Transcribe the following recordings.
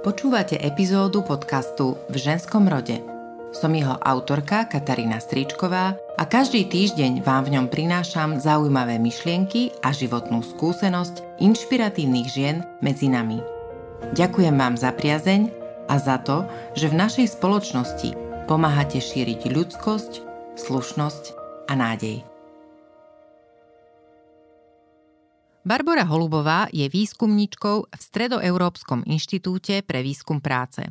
Počúvate epizódu podcastu V ženskom rode. Som jeho autorka Katarína Stričková a každý týždeň vám v ňom prinášam zaujímavé myšlienky a životnú skúsenosť inšpiratívnych žien medzi nami. Ďakujem vám za priazeň a za to, že v našej spoločnosti pomáhate šíriť ľudskosť, slušnosť a nádej. Barbara Holubová je výskumníčkou v Stredoeurópskom inštitúte pre výskum práce.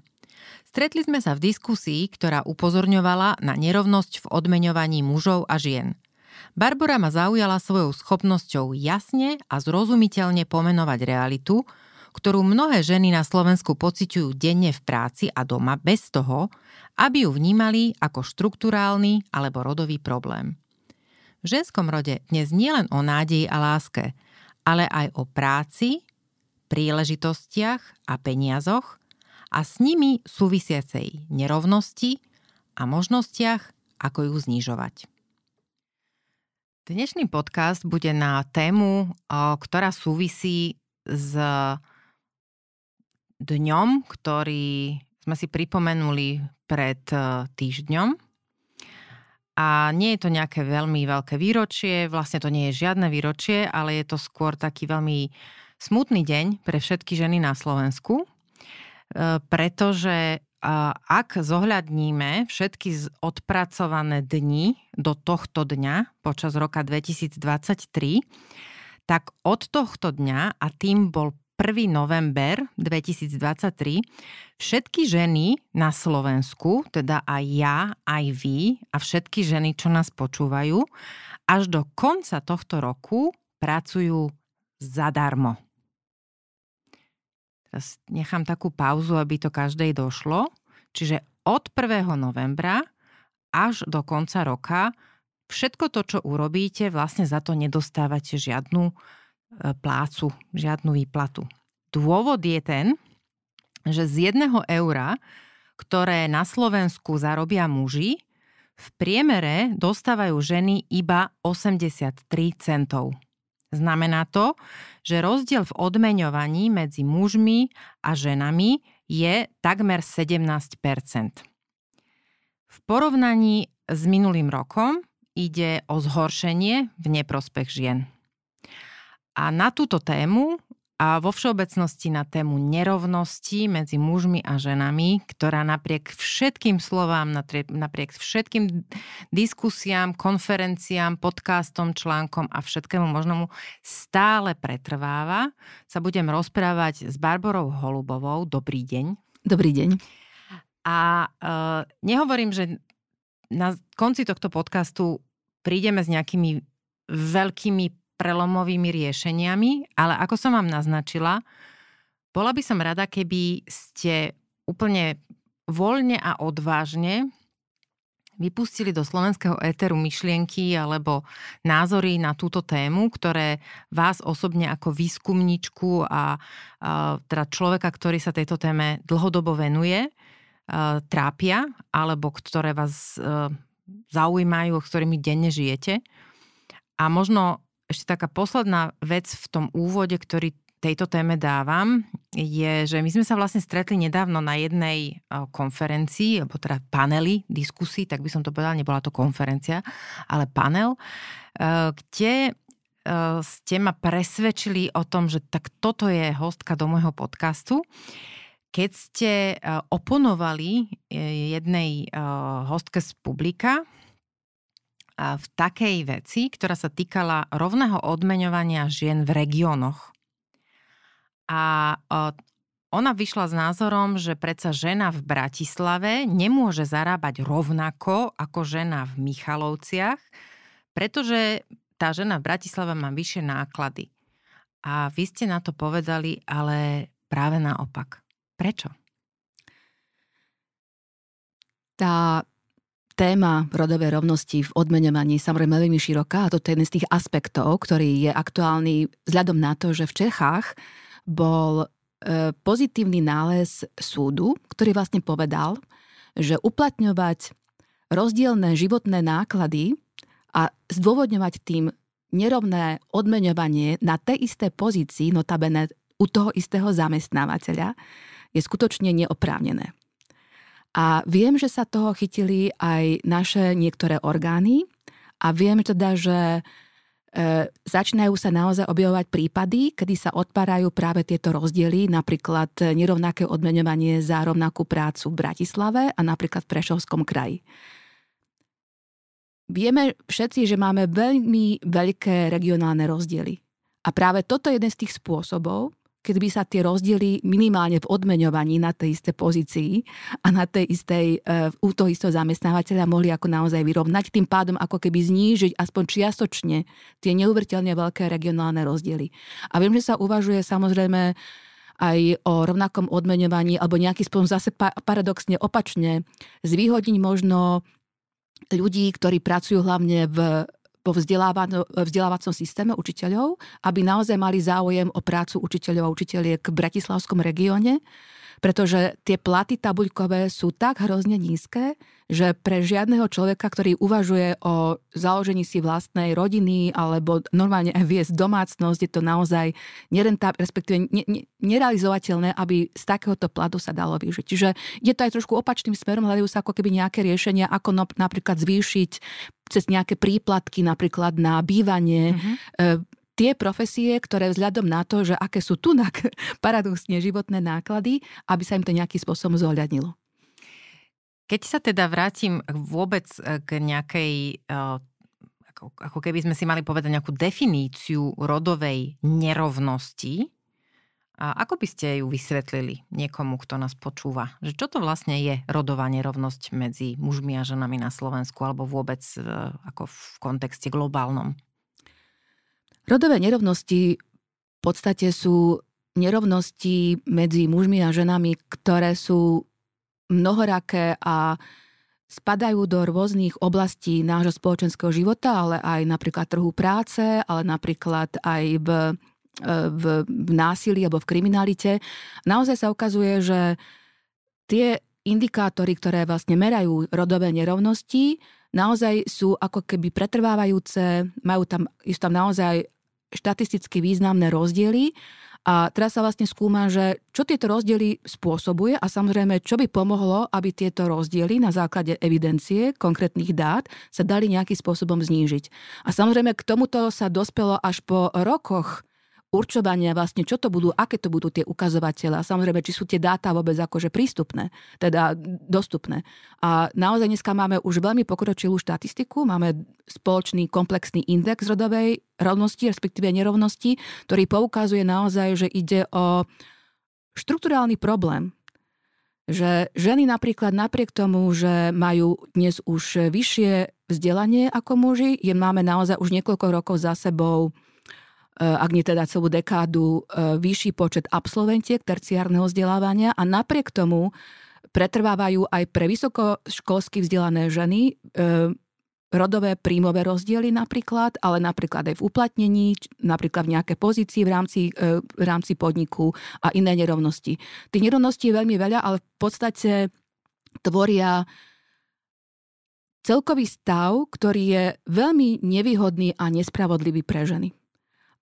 Stretli sme sa v diskusii, ktorá upozorňovala na nerovnosť v odmeňovaní mužov a žien. Barbara ma zaujala svojou schopnosťou jasne a zrozumiteľne pomenovať realitu, ktorú mnohé ženy na Slovensku pociťujú denne v práci a doma bez toho, aby ju vnímali ako štruktúrálny alebo rodový problém. V ženskom rode dnes nielen o nádeji a láske – ale aj o práci, príležitostiach a peniazoch a s nimi súvisiacej nerovnosti a možnostiach, ako ju znižovať. Dnešný podcast bude na tému, ktorá súvisí s dňom, ktorý sme si pripomenuli pred e, týždňom, a nie je to nejaké veľmi veľké výročie, vlastne to nie je žiadne výročie, ale je to skôr taký veľmi smutný deň pre všetky ženy na Slovensku, e, pretože ak zohľadníme všetky odpracované dni do tohto dňa počas roka 2023, tak od tohto dňa, a tým bol 1. november 2023 všetky ženy na Slovensku, teda aj ja, aj vy a všetky ženy, čo nás počúvajú, až do konca tohto roku pracujú zadarmo. Teraz nechám takú pauzu, aby to každej došlo. Čiže od 1. novembra až do konca roka všetko to, čo urobíte, vlastne za to nedostávate žiadnu plácu, žiadnu výplatu. Dôvod je ten, že z jedného eura, ktoré na Slovensku zarobia muži, v priemere dostávajú ženy iba 83 centov. Znamená to, že rozdiel v odmeňovaní medzi mužmi a ženami je takmer 17% V porovnaní s minulým rokom ide o zhoršenie v neprospech žien. A na túto tému a vo všeobecnosti na tému nerovnosti medzi mužmi a ženami, ktorá napriek všetkým slovám, napriek všetkým diskusiám, konferenciám, podcastom, článkom a všetkému možnomu stále pretrváva, sa budem rozprávať s Barborou Holubovou. Dobrý deň. Dobrý deň. A uh, nehovorím, že na konci tohto podcastu prídeme s nejakými veľkými prelomovými riešeniami, ale ako som vám naznačila, bola by som rada, keby ste úplne voľne a odvážne vypustili do slovenského éteru myšlienky alebo názory na túto tému, ktoré vás osobne ako výskumničku a, a teda človeka, ktorý sa tejto téme dlhodobo venuje, a, trápia alebo ktoré vás a, zaujímajú, o ktorými denne žijete. A možno ešte taká posledná vec v tom úvode, ktorý tejto téme dávam, je, že my sme sa vlastne stretli nedávno na jednej konferencii, alebo teda paneli, diskusii, tak by som to povedala, nebola to konferencia, ale panel, kde ste ma presvedčili o tom, že tak toto je hostka do môjho podcastu. Keď ste oponovali e, jednej hostke z publika, v takej veci, ktorá sa týkala rovného odmeňovania žien v regiónoch. A ona vyšla s názorom, že predsa žena v Bratislave nemôže zarábať rovnako ako žena v Michalovciach, pretože tá žena v Bratislave má vyššie náklady. A vy ste na to povedali, ale práve naopak. Prečo? Tá téma rodovej rovnosti v odmeňovaní je samozrejme veľmi široká a toto je jeden z tých aspektov, ktorý je aktuálny vzhľadom na to, že v Čechách bol e, pozitívny nález súdu, ktorý vlastne povedal, že uplatňovať rozdielne životné náklady a zdôvodňovať tým nerovné odmeňovanie na tej isté pozícii, notabene u toho istého zamestnávateľa, je skutočne neoprávnené. A viem, že sa toho chytili aj naše niektoré orgány a viem teda, že e, začínajú sa naozaj objavovať prípady, kedy sa odpárajú práve tieto rozdiely, napríklad nerovnaké odmeňovanie za rovnakú prácu v Bratislave a napríklad v Prešovskom kraji. Vieme všetci, že máme veľmi veľké regionálne rozdiely. A práve toto je jeden z tých spôsobov, keď by sa tie rozdiely minimálne v odmeňovaní na tej istej pozícii a na tej istej, uh, u toho istého zamestnávateľa mohli ako naozaj vyrovnať, tým pádom ako keby znížiť aspoň čiastočne tie neuveriteľne veľké regionálne rozdiely. A viem, že sa uvažuje samozrejme aj o rovnakom odmeňovaní, alebo nejaký spôsobom zase paradoxne opačne, zvýhodniť možno ľudí, ktorí pracujú hlavne v vo vzdelávacom systéme učiteľov, aby naozaj mali záujem o prácu učiteľov a učiteľiek v Bratislavskom regióne, pretože tie platy tabuľkové sú tak hrozne nízke, že pre žiadneho človeka, ktorý uvažuje o založení si vlastnej rodiny alebo normálne aj viesť domácnosť, je to naozaj nerentáb, respektíve ne, ne, nerealizovateľné, aby z takéhoto platu sa dalo vyžiť. Čiže je to aj trošku opačným smerom, hľadajú sa ako keby nejaké riešenia, ako no, napríklad zvýšiť cez nejaké príplatky napríklad na bývanie, mm-hmm tie profesie, ktoré vzhľadom na to, že aké sú tu paradoxne životné náklady, aby sa im to nejakým spôsobom zohľadnilo. Keď sa teda vrátim vôbec e, k nejakej, e, ako, ako keby sme si mali povedať nejakú definíciu rodovej nerovnosti, a ako by ste ju vysvetlili niekomu, kto nás počúva? Že čo to vlastne je rodová nerovnosť medzi mužmi a ženami na Slovensku alebo vôbec e, ako v kontexte globálnom? Rodové nerovnosti v podstate sú nerovnosti medzi mužmi a ženami, ktoré sú mnohoraké a spadajú do rôznych oblastí nášho spoločenského života, ale aj napríklad trhu práce, ale napríklad aj v, e, v, v násilí alebo v kriminalite. Naozaj sa ukazuje, že tie indikátory, ktoré vlastne merajú rodové nerovnosti, naozaj sú ako keby pretrvávajúce, majú tam, sú tam naozaj štatisticky významné rozdiely a teraz sa vlastne skúma, že čo tieto rozdiely spôsobuje a samozrejme, čo by pomohlo, aby tieto rozdiely na základe evidencie konkrétnych dát sa dali nejakým spôsobom znížiť. A samozrejme, k tomuto sa dospelo až po rokoch určovania vlastne, čo to budú, aké to budú tie ukazovatele a samozrejme, či sú tie dáta vôbec akože prístupné, teda dostupné. A naozaj dneska máme už veľmi pokročilú štatistiku, máme spoločný komplexný index rodovej rovnosti, respektíve nerovnosti, ktorý poukazuje naozaj, že ide o štruktúrálny problém, že ženy napríklad napriek tomu, že majú dnes už vyššie vzdelanie ako muži, je máme naozaj už niekoľko rokov za sebou ak nie teda celú dekádu, eh, vyšší počet absolventiek terciárneho vzdelávania a napriek tomu pretrvávajú aj pre vysokoškolsky vzdelané ženy eh, rodové príjmové rozdiely napríklad, ale napríklad aj v uplatnení, napríklad v nejaké pozícii v rámci, v rámci podniku a iné nerovnosti. Tých nerovností je veľmi veľa, ale v podstate tvoria celkový stav, ktorý je veľmi nevýhodný a nespravodlivý pre ženy.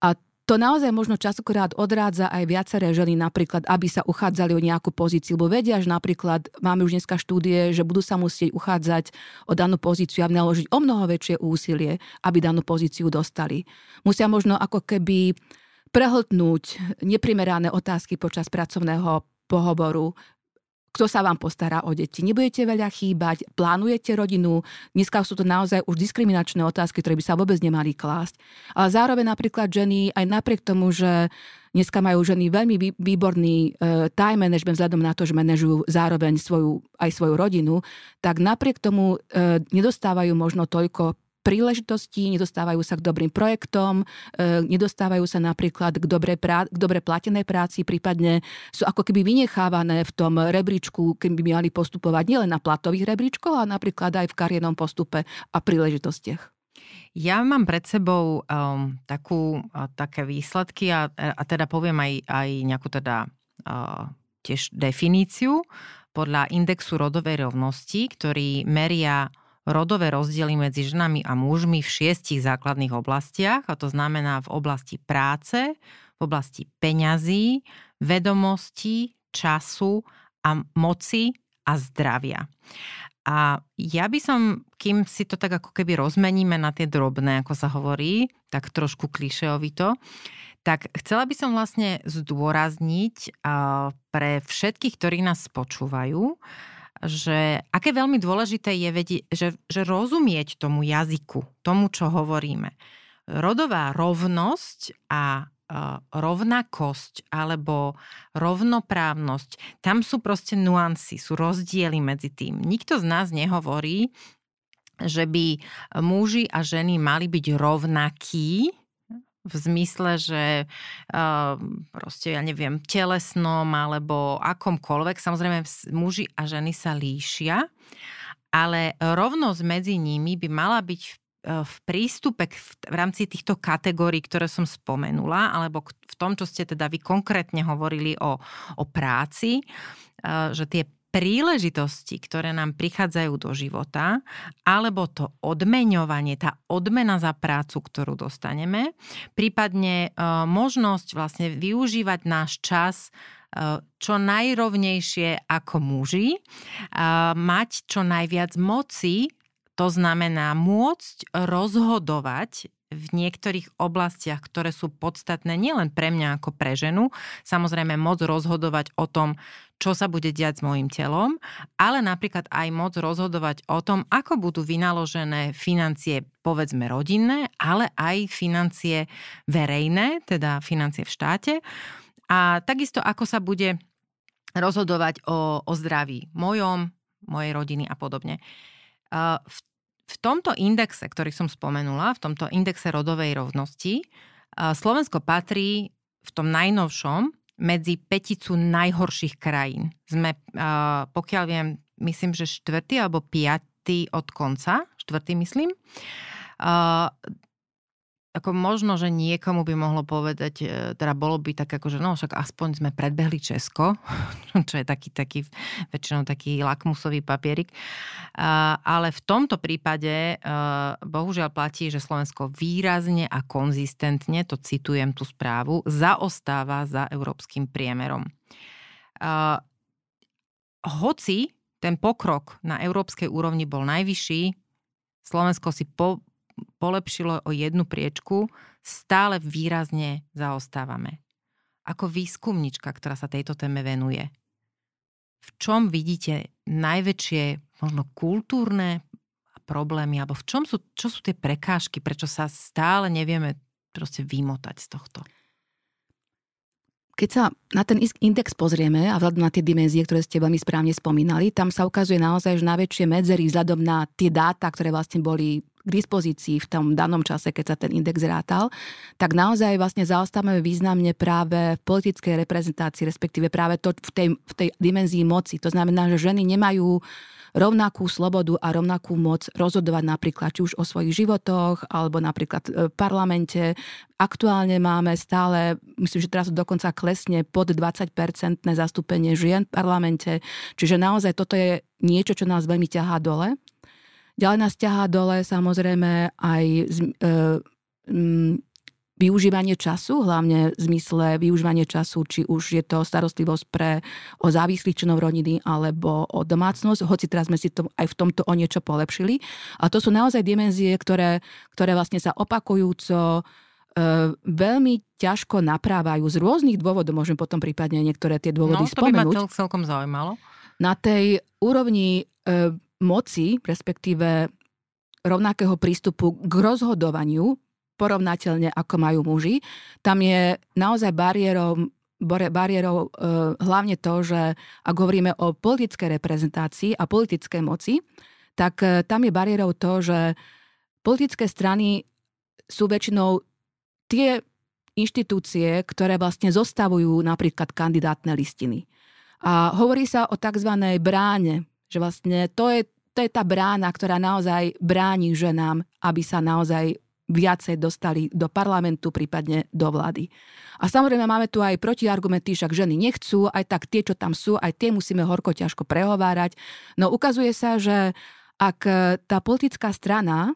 A to naozaj možno časokrát odrádza aj viaceré ženy napríklad, aby sa uchádzali o nejakú pozíciu, lebo vedia, že napríklad máme už dneska štúdie, že budú sa musieť uchádzať o danú pozíciu a naložiť o mnoho väčšie úsilie, aby danú pozíciu dostali. Musia možno ako keby prehltnúť neprimerané otázky počas pracovného pohovoru, kto sa vám postará o deti. Nebudete veľa chýbať, plánujete rodinu. Dneska sú to naozaj už diskriminačné otázky, ktoré by sa vôbec nemali klásť. Ale zároveň napríklad ženy, aj napriek tomu, že Dneska majú ženy veľmi výborný e, time management vzhľadom na to, že manažujú zároveň svoju, aj svoju rodinu, tak napriek tomu e, nedostávajú možno toľko príležitostí, nedostávajú sa k dobrým projektom, e, nedostávajú sa napríklad k dobre, prá- k dobre platenej práci, prípadne sú ako keby vynechávané v tom rebríčku, keby by mali postupovať nielen na platových rebríčkoch, ale napríklad aj v kariérnom postupe a príležitostiach. Ja mám pred sebou um, takú, uh, také výsledky a, a teda poviem aj, aj nejakú teda uh, tiež definíciu podľa indexu rodovej rovnosti, ktorý meria rodové rozdiely medzi ženami a mužmi v šiestich základných oblastiach, a to znamená v oblasti práce, v oblasti peňazí, vedomostí, času a moci a zdravia. A ja by som, kým si to tak ako keby rozmeníme na tie drobné, ako sa hovorí, tak trošku klišeovito, tak chcela by som vlastne zdôrazniť pre všetkých, ktorí nás počúvajú, že aké veľmi dôležité je vedieť, že, že rozumieť tomu jazyku, tomu, čo hovoríme. Rodová rovnosť a rovnakosť alebo rovnoprávnosť, tam sú proste nuancy, sú rozdiely medzi tým. Nikto z nás nehovorí, že by muži a ženy mali byť rovnakí, v zmysle, že uh, proste, ja neviem, telesnom alebo akomkoľvek. Samozrejme, muži a ženy sa líšia, ale rovnosť medzi nimi by mala byť v E, v prístupe v rámci týchto kategórií, ktoré som spomenula, alebo v tom, čo ste teda vy konkrétne hovorili o, o práci, e, že tie príležitosti, ktoré nám prichádzajú do života, alebo to odmeňovanie, tá odmena za prácu, ktorú dostaneme, prípadne e, možnosť vlastne využívať náš čas čo najrovnejšie ako muži, mať čo najviac moci to znamená môcť rozhodovať v niektorých oblastiach, ktoré sú podstatné nielen pre mňa ako pre ženu, samozrejme môcť rozhodovať o tom, čo sa bude diať s môjim telom, ale napríklad aj môcť rozhodovať o tom, ako budú vynaložené financie, povedzme rodinné, ale aj financie verejné, teda financie v štáte. A takisto, ako sa bude rozhodovať o, o zdraví mojom, mojej rodiny a podobne. V v tomto indexe, ktorý som spomenula, v tomto indexe rodovej rovnosti, Slovensko patrí v tom najnovšom medzi peticu najhorších krajín. Sme, pokiaľ viem, myslím, že štvrtý alebo piatý od konca, štvrtý myslím ako možno, že niekomu by mohlo povedať, e, teda bolo by tak ako, že no však aspoň sme predbehli Česko, čo je taký, taký väčšinou taký lakmusový papierik. Ale v tomto prípade e, bohužiaľ platí, že Slovensko výrazne a konzistentne, to citujem tú správu, zaostáva za európskym priemerom. Hoci ten pokrok na európskej úrovni bol najvyšší, Slovensko si po, polepšilo o jednu priečku, stále výrazne zaostávame. Ako výskumnička, ktorá sa tejto téme venuje, v čom vidíte najväčšie možno kultúrne problémy, alebo v čom sú, čo sú tie prekážky, prečo sa stále nevieme proste vymotať z tohto? Keď sa na ten index pozrieme a vzhľadom na tie dimenzie, ktoré ste veľmi správne spomínali, tam sa ukazuje naozaj, že najväčšie medzery vzhľadom na tie dáta, ktoré vlastne boli k dispozícii v tom danom čase, keď sa ten index rátal, tak naozaj vlastne zaostávame významne práve v politickej reprezentácii, respektíve práve to v tej, v tej dimenzii moci. To znamená, že ženy nemajú rovnakú slobodu a rovnakú moc rozhodovať napríklad či už o svojich životoch, alebo napríklad e, v parlamente. Aktuálne máme stále, myslím, že teraz dokonca klesne pod 20-percentné zastúpenie žien v parlamente. Čiže naozaj toto je niečo, čo nás veľmi ťahá dole. Ďalej nás ťahá dole samozrejme aj e, m, využívanie času, hlavne v zmysle využívanie času, či už je to starostlivosť pre o závislých členov rodiny alebo o domácnosť, hoci teraz sme si to aj v tomto o niečo polepšili. A to sú naozaj dimenzie, ktoré, ktoré vlastne sa opakujúco e, veľmi ťažko naprávajú z rôznych dôvodov, môžem potom prípadne niektoré tie dôvody no, to spomenúť. by ma celkom zaujímalo. Na tej úrovni e, moci, respektíve rovnakého prístupu k rozhodovaniu, porovnateľne ako majú muži. Tam je naozaj bariérou, bariérou e, hlavne to, že ak hovoríme o politickej reprezentácii a politickej moci, tak e, tam je bariérou to, že Politické strany sú väčšinou tie inštitúcie, ktoré vlastne zostavujú napríklad kandidátne listiny. A hovorí sa o tzv. bráne, že vlastne to je, to je tá brána, ktorá naozaj bráni ženám, aby sa naozaj viacej dostali do parlamentu, prípadne do vlády. A samozrejme máme tu aj protiargumenty, však ženy nechcú, aj tak tie, čo tam sú, aj tie musíme horko ťažko prehovárať. No ukazuje sa, že ak tá politická strana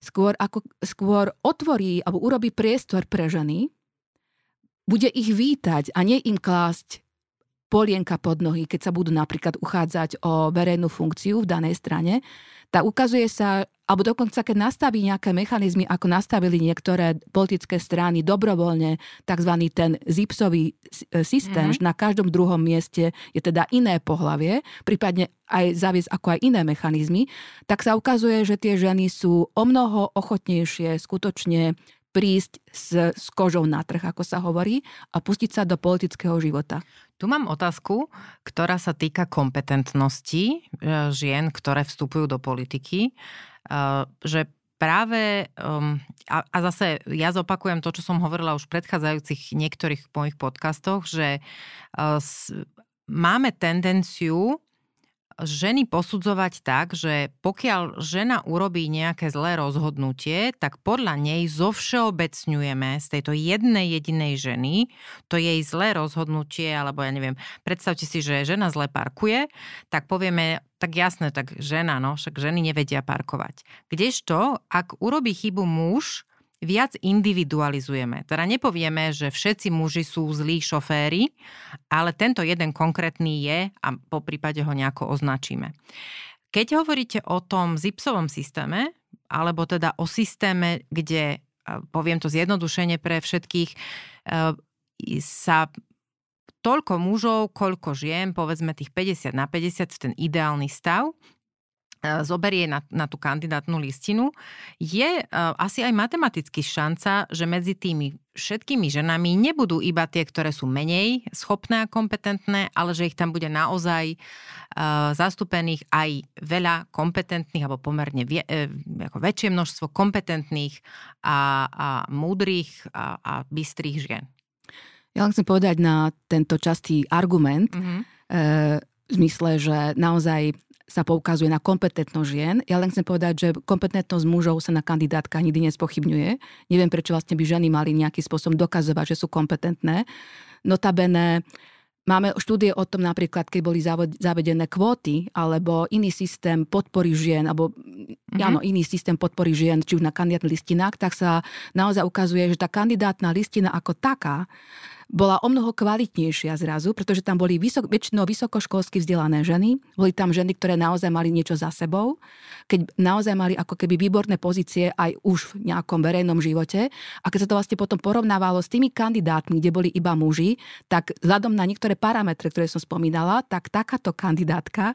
skôr, ako, skôr otvorí alebo urobí priestor pre ženy, bude ich vítať a nie im klásť polienka pod nohy, keď sa budú napríklad uchádzať o verejnú funkciu v danej strane, tak ukazuje sa, alebo dokonca keď nastaví nejaké mechanizmy, ako nastavili niektoré politické strany dobrovoľne, tzv. ten zipsový e, systém, mm-hmm. že na každom druhom mieste je teda iné pohlavie, prípadne aj zaviesť ako aj iné mechanizmy, tak sa ukazuje, že tie ženy sú o mnoho ochotnejšie skutočne prísť s, s kožou na trh, ako sa hovorí, a pustiť sa do politického života. Tu mám otázku, ktorá sa týka kompetentnosti e, žien, ktoré vstupujú do politiky. E, že práve, a, zase ja zopakujem to, čo som hovorila už v predchádzajúcich niektorých mojich podcastoch, že uh, máme tendenciu ženy posudzovať tak, že pokiaľ žena urobí nejaké zlé rozhodnutie, tak podľa nej zovšeobecňujeme z tejto jednej jedinej ženy to jej zlé rozhodnutie, alebo ja neviem, predstavte si, že žena zle parkuje, tak povieme, tak jasné, tak žena, no, však ženy nevedia parkovať. Kdežto, ak urobí chybu muž, viac individualizujeme. Teda nepovieme, že všetci muži sú zlí šoféry, ale tento jeden konkrétny je a po prípade ho nejako označíme. Keď hovoríte o tom zipsovom systéme, alebo teda o systéme, kde, poviem to zjednodušene pre všetkých, e, sa toľko mužov, koľko žien, povedzme tých 50 na 50, ten ideálny stav, E, zoberie na, na tú kandidátnu listinu, je uh, asi aj matematicky šanca, že medzi tými všetkými ženami nebudú iba tie, ktoré sú menej schopné a kompetentné, ale že ich tam bude naozaj uh, zastúpených aj veľa kompetentných alebo pomerne vie, uh, ako väčšie množstvo kompetentných a, a múdrych a, a bystrých žien. Ja len chcem povedať na tento častý argument, mm-hmm. uh, v zmysle, že naozaj sa poukazuje na kompetentnosť žien. Ja len chcem povedať, že kompetentnosť mužov sa na kandidátkach nikdy nespochybňuje. Neviem, prečo vlastne by ženy mali nejaký spôsob dokazovať, že sú kompetentné. Notabene Máme štúdie o tom napríklad, keď boli zavedené kvóty alebo iný systém podpory žien, alebo mm-hmm. áno, iný systém podpory žien, či už na kandidátnych listinách, tak sa naozaj ukazuje, že tá kandidátna listina ako taká bola o mnoho kvalitnejšia zrazu, pretože tam boli vysok, väčšinou vysokoškolsky vzdelané ženy, boli tam ženy, ktoré naozaj mali niečo za sebou, keď naozaj mali ako keby výborné pozície aj už v nejakom verejnom živote. A keď sa to vlastne potom porovnávalo s tými kandidátmi, kde boli iba muži, tak vzhľadom na niektoré parametre, ktoré som spomínala, tak takáto kandidátka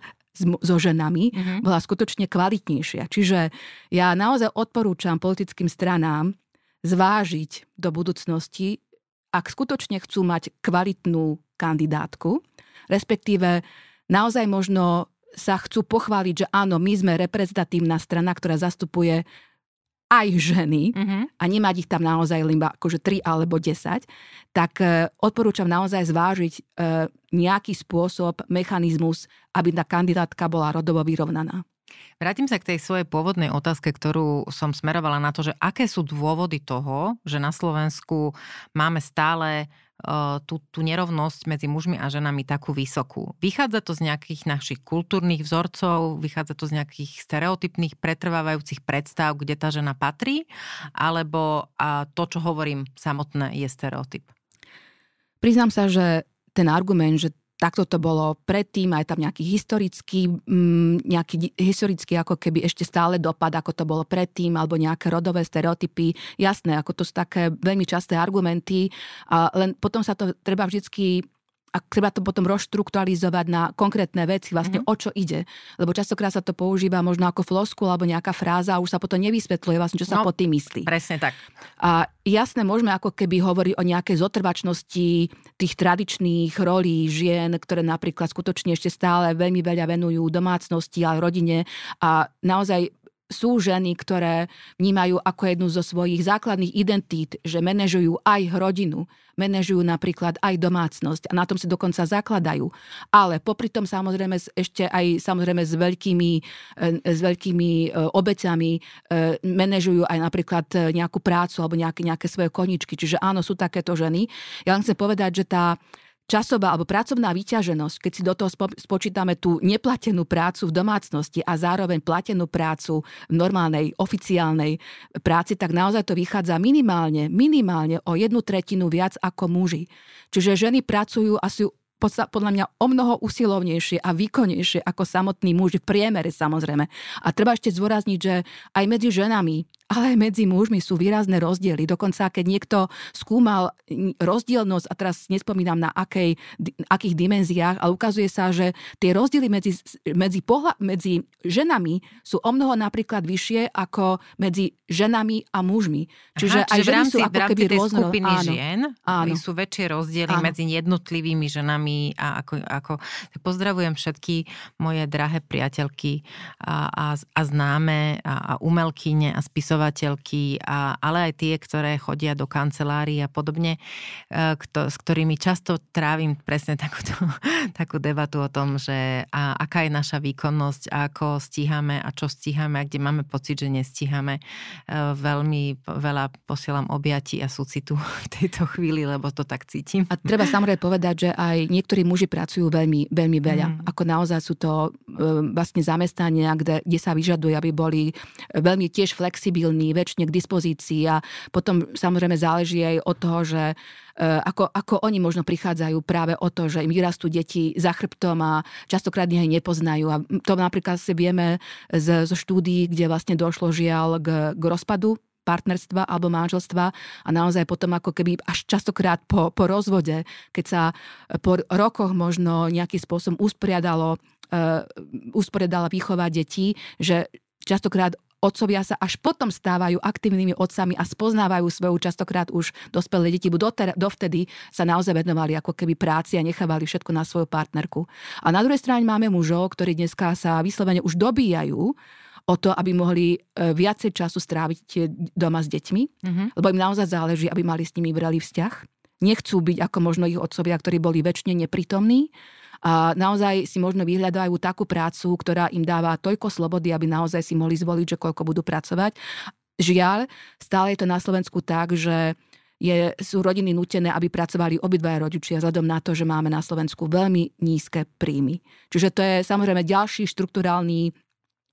so ženami mm-hmm. bola skutočne kvalitnejšia. Čiže ja naozaj odporúčam politickým stranám zvážiť do budúcnosti ak skutočne chcú mať kvalitnú kandidátku, respektíve naozaj možno sa chcú pochváliť, že áno, my sme reprezentatívna strana, ktorá zastupuje aj ženy mm-hmm. a nemať ich tam naozaj len akože 3 alebo 10, tak e, odporúčam naozaj zvážiť e, nejaký spôsob, mechanizmus, aby tá kandidátka bola rodovo vyrovnaná. Vrátim sa k tej svojej pôvodnej otázke, ktorú som smerovala na to, že aké sú dôvody toho, že na Slovensku máme stále uh, tú, tú nerovnosť medzi mužmi a ženami takú vysokú. Vychádza to z nejakých našich kultúrnych vzorcov, vychádza to z nejakých stereotypných pretrvávajúcich predstav, kde tá žena patrí, alebo a to, čo hovorím samotné, je stereotyp? Priznám sa, že ten argument, že takto to bolo predtým, aj tam nejaký historický, mm, nejaký historický ako keby ešte stále dopad, ako to bolo predtým, alebo nejaké rodové stereotypy. Jasné, ako to sú také veľmi časté argumenty, a len potom sa to treba vždycky a treba to potom rozštrukturalizovať na konkrétne veci, vlastne mm-hmm. o čo ide. Lebo častokrát sa to používa možno ako flosku alebo nejaká fráza a už sa potom nevysvetľuje vlastne, čo sa no, pod tým myslí. Presne tak. A jasné, môžeme ako keby hovoriť o nejakej zotrvačnosti tých tradičných rolí žien, ktoré napríklad skutočne ešte stále veľmi veľa venujú domácnosti a rodine a naozaj sú ženy, ktoré vnímajú ako jednu zo svojich základných identít, že manažujú aj rodinu, manažujú napríklad aj domácnosť a na tom si dokonca zakladajú. Ale popri tom samozrejme ešte aj samozrejme s veľkými, e, s veľkými e, obecami e, manažujú aj napríklad nejakú prácu alebo nejaké, nejaké svoje koničky. Čiže áno, sú takéto ženy. Ja len chcem povedať, že tá časová alebo pracovná vyťaženosť, keď si do toho spočítame tú neplatenú prácu v domácnosti a zároveň platenú prácu v normálnej, oficiálnej práci, tak naozaj to vychádza minimálne, minimálne o jednu tretinu viac ako muži. Čiže ženy pracujú asi podľa mňa o mnoho usilovnejšie a výkonnejšie ako samotní muži v priemere samozrejme. A treba ešte zdôrazniť, že aj medzi ženami ale aj medzi mužmi sú výrazné rozdiely. Dokonca, keď niekto skúmal rozdielnosť, a teraz nespomínam na akej, akých dimenziách, ale ukazuje sa, že tie rozdiely medzi, medzi, pohľa, medzi ženami sú o mnoho napríklad vyššie ako medzi ženami a mužmi. Čiže Aha, aj čiže ženy rámci, sú ako keby rôzne. skupiny áno, žien áno. sú väčšie rozdiely áno. medzi jednotlivými ženami a ako, ako... Pozdravujem všetky moje drahé priateľky a, a, a známe a, a umelkyne a spisovať spisovateľky, a, ale aj tie, ktoré chodia do kancelárií a podobne, e, kto, s ktorými často trávim presne takúto, takú debatu o tom, že a, aká je naša výkonnosť, a ako stíhame a čo stíhame a kde máme pocit, že nestíhame. E, veľmi veľa posielam objatí a súcitu v tejto chvíli, lebo to tak cítim. A treba samozrejme povedať, že aj niektorí muži pracujú veľmi, veľmi veľa. Mm. Ako naozaj sú to e, vlastne zamestnania, kde, kde sa vyžaduje, aby boli veľmi tiež flexibilní silný, väčšine k dispozícii a potom samozrejme záleží aj od toho, že e, ako, ako oni možno prichádzajú práve o to, že im vyrastú deti za chrbtom a častokrát ich nepoznajú. A to napríklad si vieme z, zo štúdií, kde vlastne došlo žiaľ k, k rozpadu partnerstva alebo manželstva a naozaj potom ako keby až častokrát po, po rozvode, keď sa po rokoch možno nejakým spôsobom usporiadalo, uh, usporiadala výchova detí, že častokrát otcovia sa až potom stávajú aktívnymi otcami a spoznávajú svoju častokrát už dospelé deti, bo dovtedy sa naozaj venovali ako keby práci a nechávali všetko na svoju partnerku. A na druhej strane máme mužov, ktorí dneska sa vyslovene už dobíjajú o to, aby mohli e, viacej času stráviť doma s deťmi, mm-hmm. lebo im naozaj záleží, aby mali s nimi brali vzťah. Nechcú byť ako možno ich otcovia, ktorí boli väčšine neprítomní a naozaj si možno vyhľadajú takú prácu, ktorá im dáva toľko slobody, aby naozaj si mohli zvoliť, že koľko budú pracovať. Žiaľ, stále je to na Slovensku tak, že je, sú rodiny nutené, aby pracovali obidvaja rodičia vzhľadom na to, že máme na Slovensku veľmi nízke príjmy. Čiže to je samozrejme ďalší štruktúrálny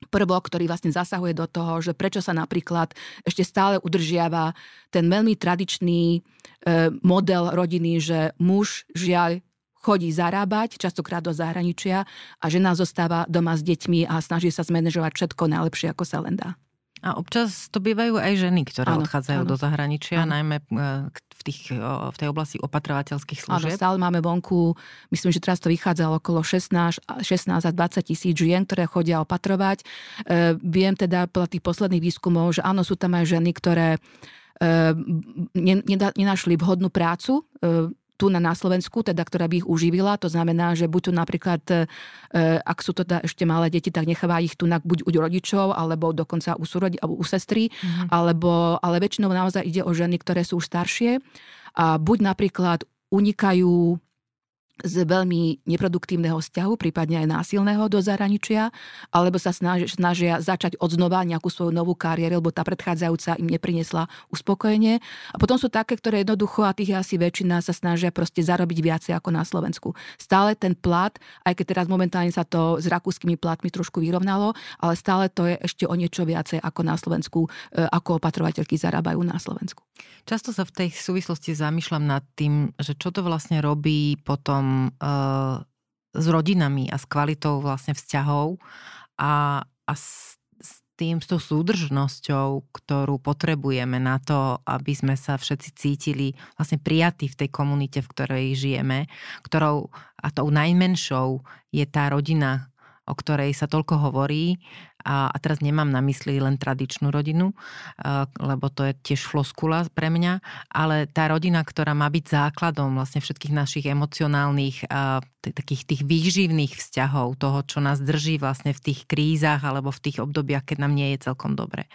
prvok, ktorý vlastne zasahuje do toho, že prečo sa napríklad ešte stále udržiava ten veľmi tradičný e, model rodiny, že muž žiaľ chodí zarábať, častokrát do zahraničia a žena zostáva doma s deťmi a snaží sa zmanéžovať všetko najlepšie, ako sa len dá. A občas to bývajú aj ženy, ktoré áno, odchádzajú áno. do zahraničia, áno. najmä e, v, tých, v tej oblasti opatrovateľských služieb. Áno, stále máme vonku, myslím, že teraz to vychádza okolo 16, 16 a 20 tisíc žien, ktoré chodia opatrovať. E, viem teda podľa tých posledných výskumov, že áno, sú tam aj ženy, ktoré e, nenašli vhodnú prácu, e, tu na, na Slovensku, teda, ktorá by ich uživila. To znamená, že buď tu napríklad, e, ak sú to teda ešte malé deti, tak necháva ich tu na, buď u rodičov, alebo dokonca u, súrodi, alebo u sestry, mm-hmm. alebo, ale väčšinou naozaj ide o ženy, ktoré sú už staršie a buď napríklad unikajú z veľmi neproduktívneho vzťahu, prípadne aj násilného do zahraničia, alebo sa snažia, snažia začať odznova nejakú svoju novú kariéru, lebo tá predchádzajúca im neprinesla uspokojenie. A potom sú také, ktoré jednoducho, a tých je asi väčšina, sa snažia proste zarobiť viacej ako na Slovensku. Stále ten plat, aj keď teraz momentálne sa to s rakúskymi platmi trošku vyrovnalo, ale stále to je ešte o niečo viacej ako na Slovensku, e, ako opatrovateľky zarábajú na Slovensku. Často sa v tej súvislosti zamýšľam nad tým, že čo to vlastne robí potom uh, s rodinami a s kvalitou vlastne vzťahov a, a s, s tým, s tou súdržnosťou, ktorú potrebujeme na to, aby sme sa všetci cítili vlastne prijatí v tej komunite, v ktorej žijeme, ktorou a tou najmenšou je tá rodina, o ktorej sa toľko hovorí A, teraz nemám na mysli len tradičnú rodinu, lebo to je tiež floskula pre mňa, ale tá rodina, ktorá má byť základom vlastne všetkých našich emocionálnych, takých tých výživných vzťahov, toho, čo nás drží vlastne v tých krízach alebo v tých obdobiach, keď nám nie je celkom dobre.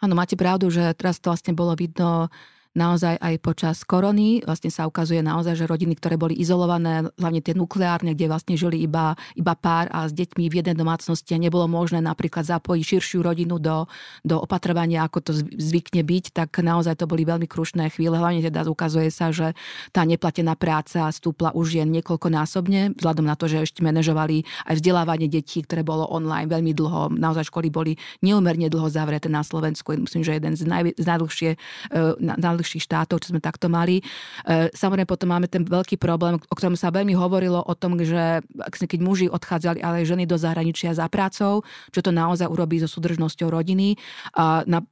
Áno, máte pravdu, že teraz to vlastne bolo vidno naozaj aj počas korony. Vlastne sa ukazuje naozaj, že rodiny, ktoré boli izolované, hlavne tie nukleárne, kde vlastne žili iba, iba pár a s deťmi v jednej domácnosti a nebolo možné napríklad zapojiť širšiu rodinu do, do opatrovania, ako to zvykne byť, tak naozaj to boli veľmi krušné chvíle. Hlavne teda ukazuje sa, že tá neplatená práca stúpla už jen niekoľkonásobne, vzhľadom na to, že ešte manažovali aj vzdelávanie detí, ktoré bolo online veľmi dlho. Naozaj školy boli neumerne dlho zavreté na Slovensku. Myslím, že jeden z, naj, z najdlhšie, uh, najbližších štátov, čo sme takto mali. E, samozrejme potom máme ten veľký problém, o ktorom sa veľmi hovorilo o tom, že keď muži odchádzali, ale aj ženy do zahraničia za prácou, čo to naozaj urobí so súdržnosťou rodiny.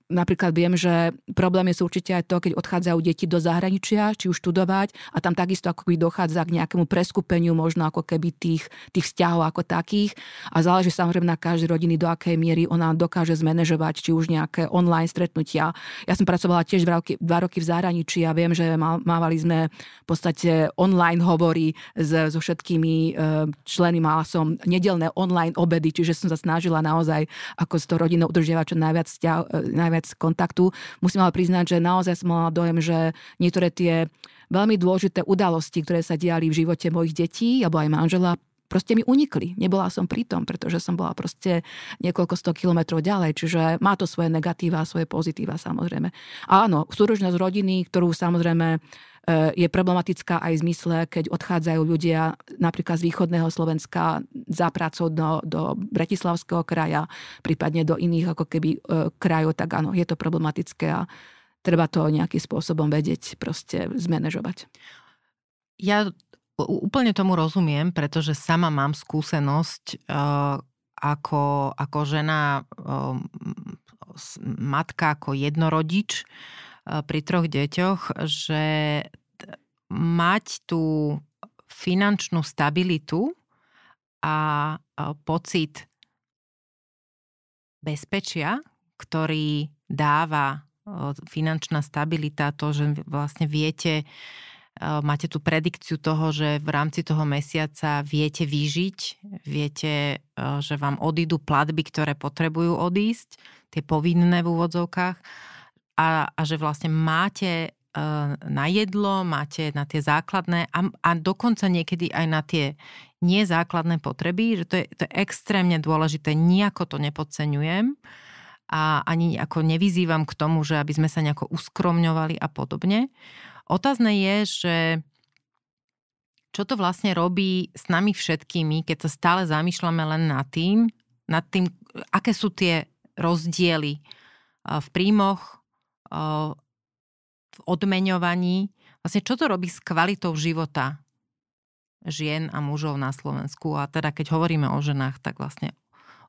Napríklad viem, že problém je určite aj to, keď odchádzajú deti do zahraničia, či už študovať a tam takisto ako by dochádza k nejakému preskupeniu možno ako keby tých, tých vzťahov ako takých. A záleží samozrejme na každej rodiny, do akej miery ona dokáže zmanéžovať, či už nejaké online stretnutia. Ja som pracovala tiež dva roky, dva roky v zahraničí a viem, že mávali sme v podstate online hovory so všetkými e, členmi. Mala som nedelné online obedy, čiže som sa snažila naozaj ako s tou rodinou udržiavať čo najviac, e, najviac kontaktu. Musím ale priznať, že naozaj som mala dojem, že niektoré tie veľmi dôležité udalosti, ktoré sa diali v živote mojich detí alebo aj manžela, proste mi unikli. Nebola som pri tom, pretože som bola proste niekoľko sto kilometrov ďalej, čiže má to svoje negatíva a svoje pozitíva samozrejme. A áno, súdržnosť rodiny, ktorú samozrejme e, je problematická aj v zmysle, keď odchádzajú ľudia napríklad z východného Slovenska za prácou do, do Bratislavského kraja, prípadne do iných ako keby e, krajov, tak áno, je to problematické a treba to nejakým spôsobom vedieť, proste zmanéžovať. Ja Úplne tomu rozumiem, pretože sama mám skúsenosť uh, ako, ako žena, uh, matka, ako jednorodič uh, pri troch deťoch, že mať tú finančnú stabilitu a pocit bezpečia, ktorý dáva finančná stabilita, to, že vlastne viete máte tú predikciu toho, že v rámci toho mesiaca viete vyžiť, viete, eh, že vám odídu platby, ktoré potrebujú odísť, tie povinné v úvodzovkách a, a že vlastne máte eh, na jedlo, máte na tie základné a, a dokonca niekedy aj na tie nezákladné potreby, že to je, to je extrémne dôležité, nejako to nepodceňujem a ani ako nevyzývam k tomu, že aby sme sa nejako uskromňovali a podobne. Otázne je, že čo to vlastne robí s nami všetkými, keď sa stále zamýšľame len nad tým, nad tým, aké sú tie rozdiely v príjmoch, v odmeňovaní. Vlastne čo to robí s kvalitou života žien a mužov na Slovensku. A teda keď hovoríme o ženách, tak vlastne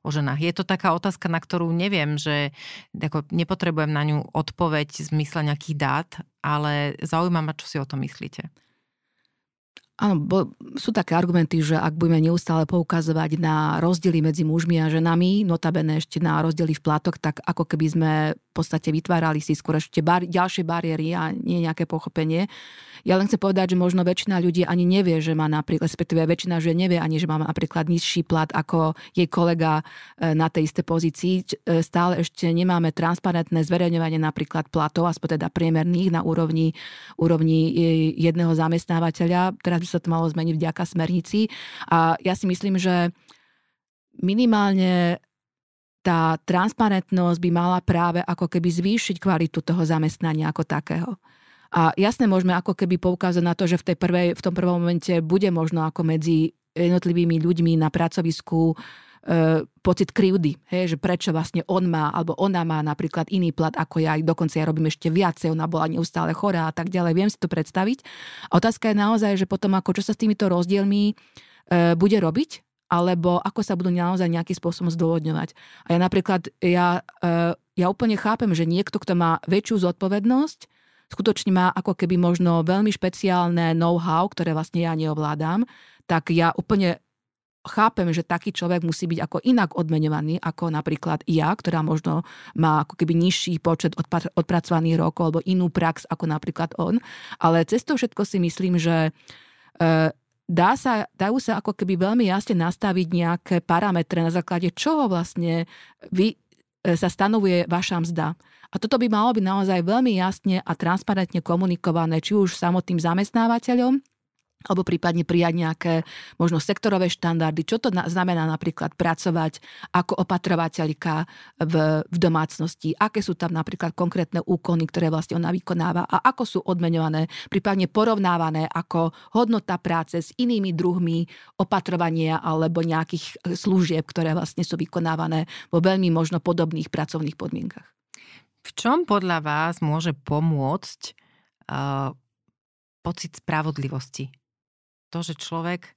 o ženách. Je to taká otázka, na ktorú neviem, že ako nepotrebujem na ňu odpoveď v zmysle nejakých dát, ale zaujíma ma, čo si o tom myslíte. Áno, bo sú také argumenty, že ak budeme neustále poukazovať na rozdiely medzi mužmi a ženami, notabene ešte na rozdiely v platoch, tak ako keby sme v podstate vytvárali si skôr ešte bar- ďalšie bariéry a nie nejaké pochopenie. Ja len chcem povedať, že možno väčšina ľudí ani nevie, že má napríklad, respektíve väčšina že nevie ani, že má napríklad nižší plat ako jej kolega e, na tej istej pozícii. E, stále ešte nemáme transparentné zverejňovanie napríklad platov, aspoň teda priemerných na úrovni, úrovni jedného zamestnávateľa. Teraz by sa to malo zmeniť vďaka smernici. A ja si myslím, že minimálne tá transparentnosť by mala práve ako keby zvýšiť kvalitu toho zamestnania ako takého. A jasne môžeme ako keby poukázať na to, že v, tej prvej, v tom prvom momente bude možno ako medzi jednotlivými ľuďmi na pracovisku e, pocit krivdy, hej, že prečo vlastne on má, alebo ona má napríklad iný plat ako ja, dokonca ja robím ešte viacej, ona bola neustále chorá a tak ďalej, viem si to predstaviť. A otázka je naozaj, že potom ako čo sa s týmito rozdielmi e, bude robiť, alebo ako sa budú naozaj nejakým spôsobom zdôvodňovať. A ja napríklad, ja, e, ja úplne chápem, že niekto, kto má väčšiu zodpovednosť, skutočne má ako keby možno veľmi špeciálne know-how, ktoré vlastne ja neovládam, tak ja úplne chápem, že taký človek musí byť ako inak odmenovaný, ako napríklad ja, ktorá možno má ako keby nižší počet odpracovaných rokov alebo inú prax ako napríklad on. Ale cez to všetko si myslím, že e, dá sa, dajú sa ako keby veľmi jasne nastaviť nejaké parametre, na základe čoho vlastne vy, e, sa stanovuje vaša mzda. A toto by malo byť naozaj veľmi jasne a transparentne komunikované, či už samotným zamestnávateľom, alebo prípadne prijať nejaké možno sektorové štandardy. Čo to znamená napríklad pracovať ako opatrovateľka v, v domácnosti, aké sú tam napríklad konkrétne úkony, ktoré vlastne ona vykonáva a ako sú odmeňované, prípadne porovnávané ako hodnota práce s inými druhmi opatrovania alebo nejakých služieb, ktoré vlastne sú vykonávané vo veľmi možno podobných pracovných podmienkach. V čom podľa vás môže pomôcť uh, pocit spravodlivosti to, že človek,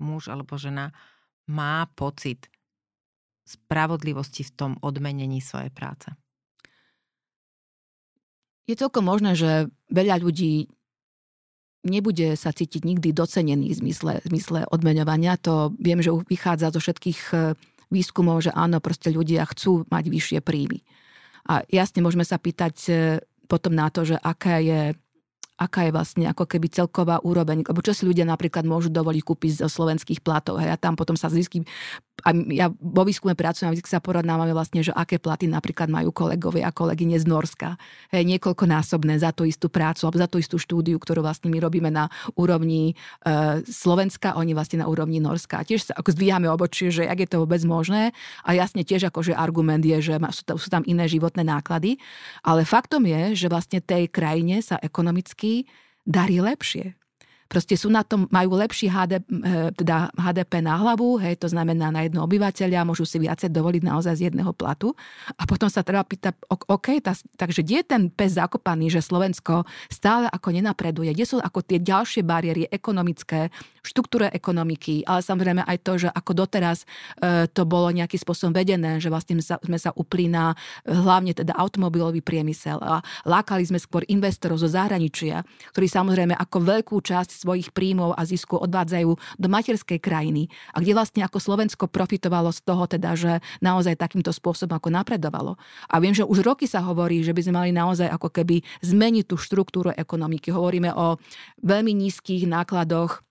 muž alebo žena, má pocit spravodlivosti v tom odmenení svojej práce. Je celkom možné, že veľa ľudí nebude sa cítiť nikdy docenený v zmysle, v zmysle odmeňovania. To viem, že vychádza zo všetkých e, výskumov, že áno, proste ľudia chcú mať vyššie príjmy. A jasne môžeme sa pýtať e, potom na to, že aká je aká je vlastne ako keby celková úroveň, lebo čo si ľudia napríklad môžu dovoliť kúpiť zo slovenských platov. Hej, a tam potom sa zisky, a ja vo výskume pracujem a vždy sa porovnávame vlastne, že aké platy napríklad majú kolegovia a kolegyne z Norska. Hej, niekoľkonásobné za tú istú prácu alebo za tú istú štúdiu, ktorú vlastne my robíme na úrovni e, Slovenska, oni vlastne na úrovni Norska. A tiež sa ako zdvíhame obočie, že ak je to vôbec možné. A jasne tiež akože argument je, že sú tam, sú tam iné životné náklady. Ale faktom je, že vlastne tej krajine sa ekonomicky darí lepšie proste sú na tom, majú lepší HDP, eh, teda HDP na hlavu, hej, to znamená na jedno obyvateľa, môžu si viacej dovoliť naozaj z jedného platu. A potom sa treba pýtať, OK, tá, takže kde je ten pes zakopaný, že Slovensko stále ako nenapreduje, kde sú ako tie ďalšie bariéry ekonomické, štruktúre ekonomiky, ale samozrejme aj to, že ako doteraz e, to bolo nejakým spôsobom vedené, že vlastne sa, sme sa upli na e, hlavne teda automobilový priemysel a lákali sme skôr investorov zo zahraničia, ktorí samozrejme ako veľkú časť svojich príjmov a zisku odvádzajú do materskej krajiny a kde vlastne ako Slovensko profitovalo z toho teda, že naozaj takýmto spôsobom ako napredovalo. A viem, že už roky sa hovorí, že by sme mali naozaj ako keby zmeniť tú štruktúru ekonomiky. Hovoríme o veľmi nízkych nákladoch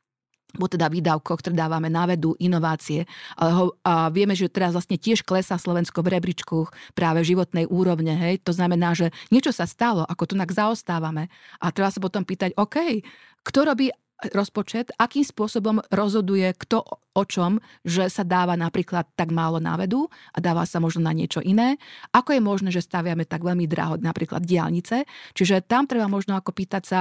bo teda výdavkoch, ktoré dávame na vedu, inovácie. Ale ho, a vieme, že teraz vlastne tiež klesá Slovensko v rebríčku práve životnej úrovne. Hej? To znamená, že niečo sa stalo, ako tu tak zaostávame. A treba sa potom pýtať, OK, kto robí rozpočet, akým spôsobom rozhoduje kto o čom, že sa dáva napríklad tak málo na vedu a dáva sa možno na niečo iné. Ako je možné, že staviame tak veľmi draho napríklad diálnice. Čiže tam treba možno ako pýtať sa,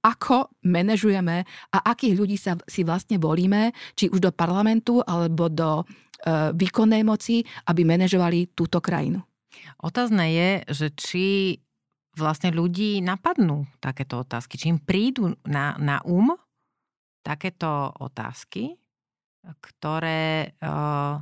ako manažujeme a akých ľudí sa si vlastne volíme, či už do parlamentu alebo do e, výkonnej moci, aby manažovali túto krajinu. Otázne je, že či vlastne ľudí napadnú takéto otázky, či im prídu na, na um takéto otázky, ktoré uh,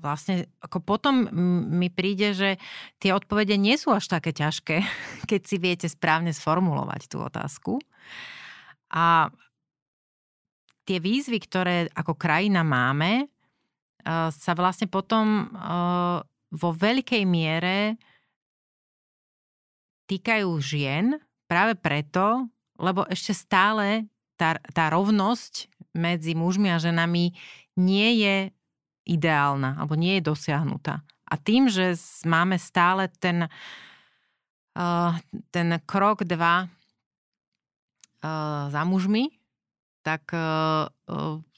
vlastne ako potom mi príde, že tie odpovede nie sú až také ťažké, keď si viete správne sformulovať tú otázku. A tie výzvy, ktoré ako krajina máme, sa vlastne potom vo veľkej miere týkajú žien práve preto, lebo ešte stále tá, tá rovnosť medzi mužmi a ženami nie je ideálna alebo nie je dosiahnutá. A tým, že máme stále ten, uh, ten krok dva uh, za mužmi, tak uh,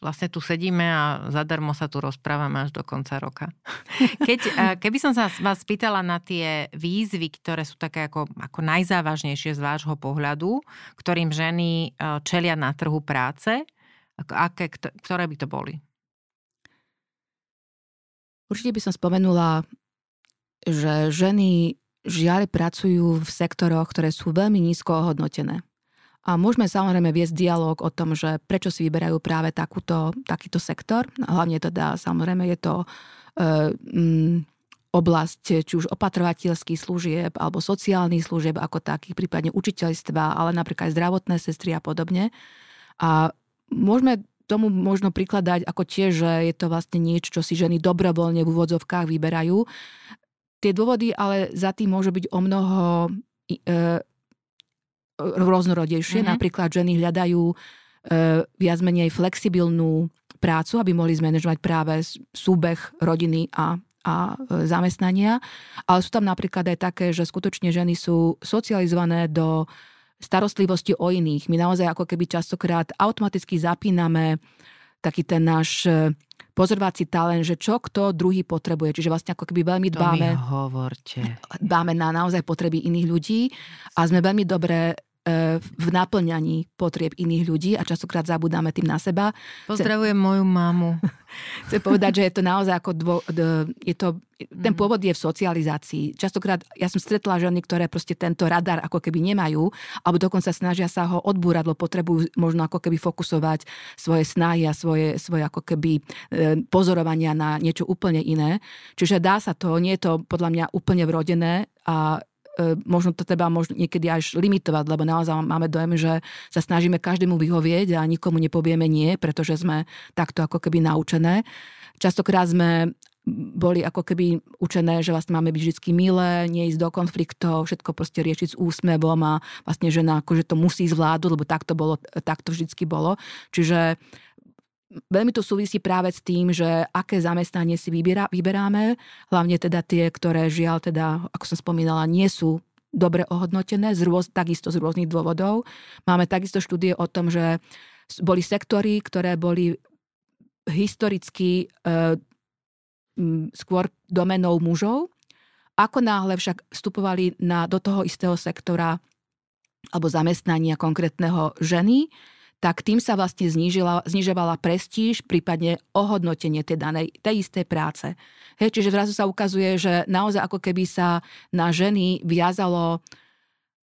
vlastne tu sedíme a zadarmo sa tu rozprávame až do konca roka. Keď, uh, keby som sa vás spýtala na tie výzvy, ktoré sú také ako, ako najzávažnejšie z vášho pohľadu, ktorým ženy uh, čelia na trhu práce, aké, ktoré by to boli? Určite by som spomenula, že ženy žiaľ pracujú v sektoroch, ktoré sú veľmi nízko ohodnotené. A môžeme samozrejme viesť dialog o tom, že prečo si vyberajú práve takúto, takýto sektor. Hlavne teda samozrejme je to e, m, oblasť či už opatrovateľských služieb alebo sociálnych služieb ako takých, prípadne učiteľstva, ale napríklad aj zdravotné sestry a podobne. A môžeme tomu možno prikladať ako tiež, že je to vlastne niečo, čo si ženy dobrovoľne v úvodzovkách vyberajú. Tie dôvody ale za tým môžu byť o mnoho e, rôznorodejšie. Mm-hmm. Napríklad ženy hľadajú e, viac menej flexibilnú prácu, aby mohli zmanéžovať práve súbeh rodiny a a e, zamestnania, ale sú tam napríklad aj také, že skutočne ženy sú socializované do starostlivosti o iných. My naozaj ako keby častokrát automaticky zapíname taký ten náš e, pozorovací talent, že čo kto druhý potrebuje. Čiže vlastne ako keby veľmi dbáme... To mi hovorte. Dbáme na naozaj potreby iných ľudí a sme veľmi dobre v naplňaní potrieb iných ľudí a častokrát zabudáme tým na seba. Pozdravujem Chce... moju mamu. Chcem povedať, že je to naozaj ako dvo, je to, ten mm. pôvod je v socializácii. Častokrát ja som stretla ženy, ktoré proste tento radar ako keby nemajú, alebo dokonca snažia sa ho odbúrať, lebo potrebujú možno ako keby fokusovať svoje snahy a svoje, svoje ako keby e, pozorovania na niečo úplne iné. Čiže dá sa to, nie je to podľa mňa úplne vrodené a E, možno to treba možno niekedy až limitovať, lebo naozaj máme dojem, že sa snažíme každému vyhovieť a nikomu nepovieme nie, pretože sme takto ako keby naučené. Častokrát sme boli ako keby učené, že vlastne máme byť vždy milé, neísť do konfliktov, všetko proste riešiť s úsmevom a vlastne žena akože to musí zvládnuť, lebo tak to, bolo, tak to vždycky bolo. Čiže veľmi to súvisí práve s tým, že aké zamestnanie si vyberá, vyberáme, hlavne teda tie, ktoré žiaľ teda, ako som spomínala, nie sú dobre ohodnotené, z rôz, takisto z rôznych dôvodov. Máme takisto štúdie o tom, že boli sektory, ktoré boli historicky e, skôr domenou mužov. Ako náhle však vstupovali na, do toho istého sektora alebo zamestnania konkrétneho ženy, tak tým sa vlastne znižila, znižovala prestíž, prípadne ohodnotenie tej danej, tej istej práce. Hej, čiže zrazu sa ukazuje, že naozaj ako keby sa na ženy viazalo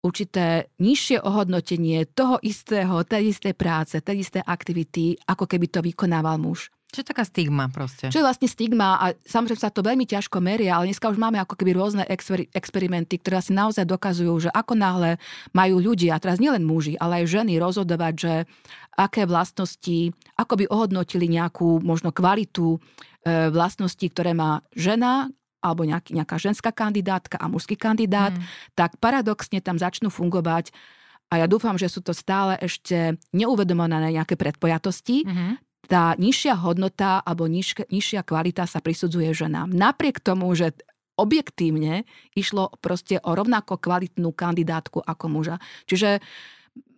určité nižšie ohodnotenie toho istého, tej istej práce, tej istej aktivity, ako keby to vykonával muž. Čo je taká stigma proste? Čo je vlastne stigma a samozrejme sa to veľmi ťažko meria, ale dneska už máme ako keby rôzne exper- experimenty, ktoré asi naozaj dokazujú, že ako náhle majú ľudia, a teraz nielen muži, ale aj ženy rozhodovať, že aké vlastnosti, ako by ohodnotili nejakú možno kvalitu e, vlastností, ktoré má žena, alebo nejaký, nejaká ženská kandidátka a mužský kandidát, mm. tak paradoxne tam začnú fungovať a ja dúfam, že sú to stále ešte neuvedomované nejaké predpojatosti, mm-hmm tá nižšia hodnota alebo niž, nižšia kvalita sa prisudzuje ženám. Napriek tomu, že objektívne išlo proste o rovnako kvalitnú kandidátku ako muža. Čiže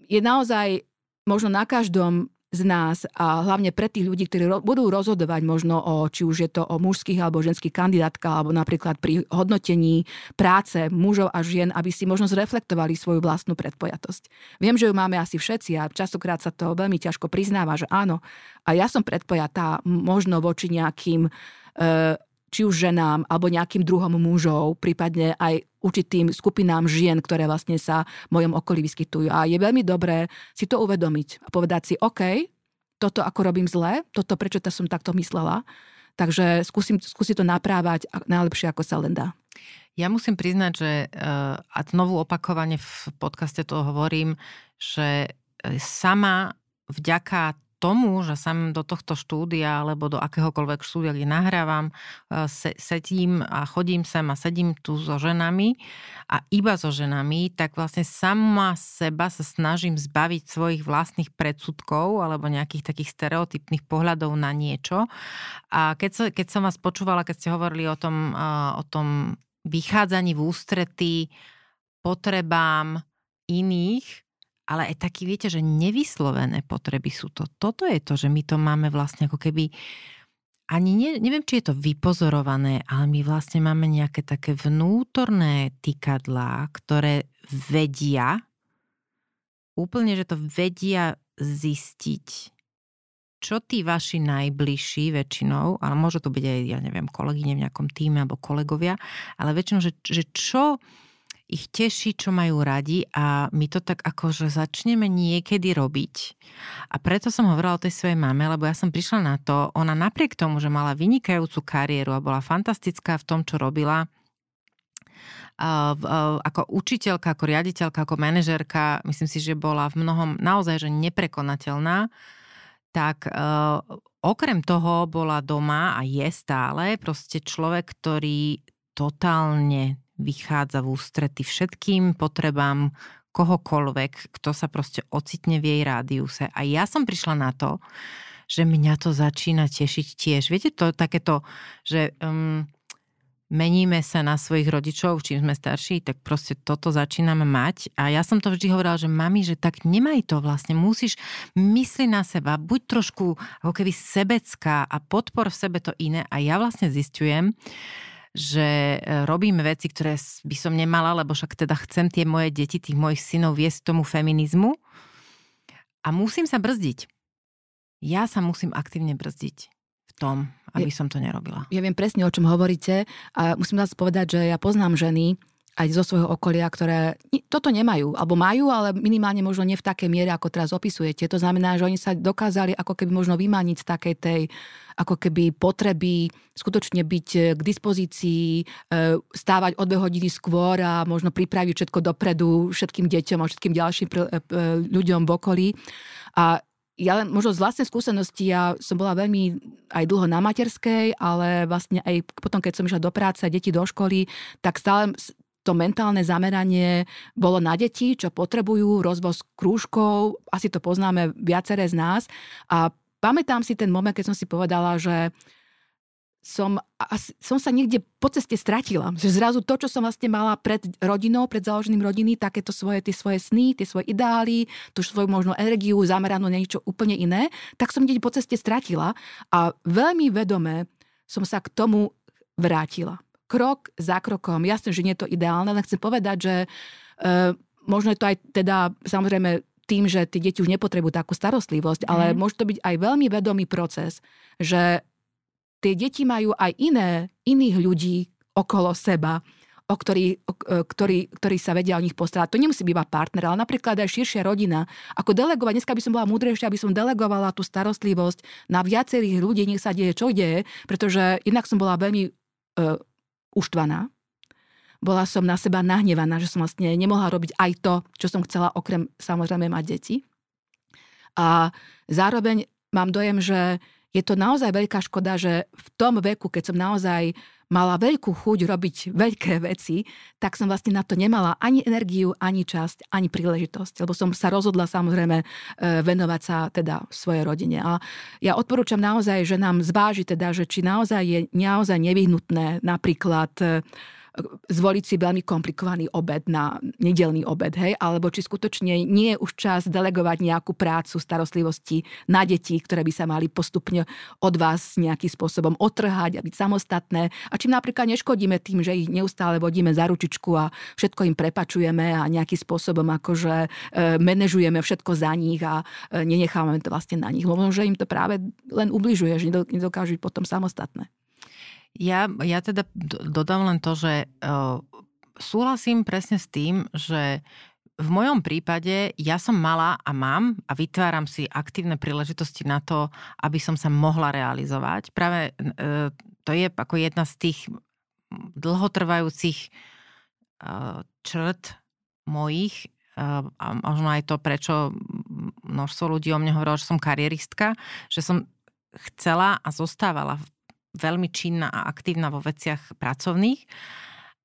je naozaj možno na každom z nás a hlavne pre tých ľudí, ktorí ro- budú rozhodovať možno o, či už je to o mužských alebo ženských kandidátkach, alebo napríklad pri hodnotení práce mužov a žien, aby si možno zreflektovali svoju vlastnú predpojatosť. Viem, že ju máme asi všetci a častokrát sa to veľmi ťažko priznáva, že áno. A ja som predpojatá možno voči nejakým e, či už ženám alebo nejakým druhom mužov, prípadne aj určitým skupinám žien, ktoré vlastne sa v mojom okolí vyskytujú. A je veľmi dobré si to uvedomiť a povedať si, OK, toto ako robím zle, toto prečo to som takto myslela. Takže skúsim, skúsim to naprávať najlepšie, ako sa len dá. Ja musím priznať, že uh, a znovu opakovane v podcaste to hovorím, že e, sama vďaka tomu, že sam do tohto štúdia alebo do akéhokoľvek štúdia, kde nahrávam, e, sedím a chodím sem a sedím tu so ženami a iba so ženami, tak vlastne sama seba sa snažím zbaviť svojich vlastných predsudkov alebo nejakých takých stereotypných pohľadov na niečo. A keď, sa, keď som vás počúvala, keď ste hovorili o tom, e, o tom vychádzaní v ústretí potrebám iných, ale aj taký, viete, že nevyslovené potreby sú to. Toto je to, že my to máme vlastne ako keby ani ne, neviem, či je to vypozorované, ale my vlastne máme nejaké také vnútorné tykadlá, ktoré vedia, úplne, že to vedia zistiť, čo tí vaši najbližší väčšinou, ale môže to byť aj, ja neviem, kolegyne v nejakom týme alebo kolegovia, ale väčšinou, že, že čo ich teší, čo majú radi a my to tak akože začneme niekedy robiť. A preto som hovorila o tej svojej mame, lebo ja som prišla na to, ona napriek tomu, že mala vynikajúcu kariéru a bola fantastická v tom, čo robila, ako učiteľka, ako riaditeľka, ako manažerka, myslím si, že bola v mnohom naozaj že neprekonateľná, tak uh, okrem toho bola doma a je stále proste človek, ktorý totálne vychádza v ústrety všetkým potrebám kohokoľvek, kto sa proste ocitne v jej rádiuse. A ja som prišla na to, že mňa to začína tešiť tiež. Viete to takéto, že um, meníme sa na svojich rodičov, čím sme starší, tak proste toto začíname mať. A ja som to vždy hovorila, že mami, že tak nemaj to vlastne, musíš mysliť na seba, buď trošku ako keby sebecká a podpor v sebe to iné. A ja vlastne zistujem, že e, robíme veci, ktoré by som nemala, lebo však teda chcem tie moje deti, tých mojich synov viesť tomu feminizmu a musím sa brzdiť. Ja sa musím aktívne brzdiť tom, aby som to nerobila. Ja viem presne, o čom hovoríte a musím vás povedať, že ja poznám ženy, aj zo svojho okolia, ktoré toto nemajú, alebo majú, ale minimálne možno nie v takej miere, ako teraz opisujete. To znamená, že oni sa dokázali ako keby možno vymaniť z takej tej ako keby potreby skutočne byť e, k dispozícii, e, stávať o dve hodiny skôr a možno pripraviť všetko dopredu všetkým deťom a všetkým ďalším e, ľuďom v okolí. A ja len možno z vlastnej skúsenosti, ja som bola veľmi aj dlho na materskej, ale vlastne aj potom, keď som išla do práce, deti do školy, tak stále to mentálne zameranie bolo na deti, čo potrebujú, rozvoz krúžkov, asi to poznáme viaceré z nás. A pamätám si ten moment, keď som si povedala, že som, som sa niekde po ceste stratila. Že zrazu to, čo som vlastne mala pred rodinou, pred založením rodiny, takéto svoje, tie svoje sny, tie svoje ideály, tú svoju možno energiu zameranú na niečo úplne iné, tak som niekde po ceste stratila a veľmi vedome som sa k tomu vrátila. Krok za krokom. Jasne, že nie je to ideálne, ale chcem povedať, že e, možno je to aj teda samozrejme tým, že tie deti už nepotrebujú takú starostlivosť, mm. ale mhm. môže to byť aj veľmi vedomý proces, že tie deti majú aj iné, iných ľudí okolo seba, o ktorý, o, e, ktorý, ktorý sa vedia o nich postarať. To nemusí byť iba partner, ale napríklad aj širšia rodina. Ako delegovať, dneska by som bola múdrejšia, aby som delegovala tú starostlivosť na viacerých ľudí, nech sa deje, čo deje, pretože inak som bola veľmi uh, uštvaná. Bola som na seba nahnevaná, že som vlastne nemohla robiť aj to, čo som chcela, okrem samozrejme mať deti. A zároveň mám dojem, že je to naozaj veľká škoda, že v tom veku, keď som naozaj mala veľkú chuť robiť veľké veci, tak som vlastne na to nemala ani energiu, ani časť, ani príležitosť, lebo som sa rozhodla samozrejme e, venovať sa teda svojej rodine. A ja odporúčam naozaj, že nám zváži teda, že či naozaj je naozaj nevyhnutné napríklad e, zvoliť si veľmi komplikovaný obed na nedelný obed, hej, alebo či skutočne nie je už čas delegovať nejakú prácu starostlivosti na deti, ktoré by sa mali postupne od vás nejakým spôsobom otrhať a byť samostatné. A či napríklad neškodíme tým, že ich neustále vodíme za ručičku a všetko im prepačujeme a nejakým spôsobom akože e, manažujeme všetko za nich a e, nenechávame to vlastne na nich. Možno, že im to práve len ubližuje, že nedokážu byť potom samostatné. Ja, ja teda dodám len to, že uh, súhlasím presne s tým, že v mojom prípade ja som mala a mám a vytváram si aktívne príležitosti na to, aby som sa mohla realizovať. Práve uh, to je ako jedna z tých dlhotrvajúcich uh, črt mojich a možno aj to, prečo množstvo ľudí o mne hovorilo, že som karieristka, že som chcela a zostávala v veľmi činná a aktívna vo veciach pracovných.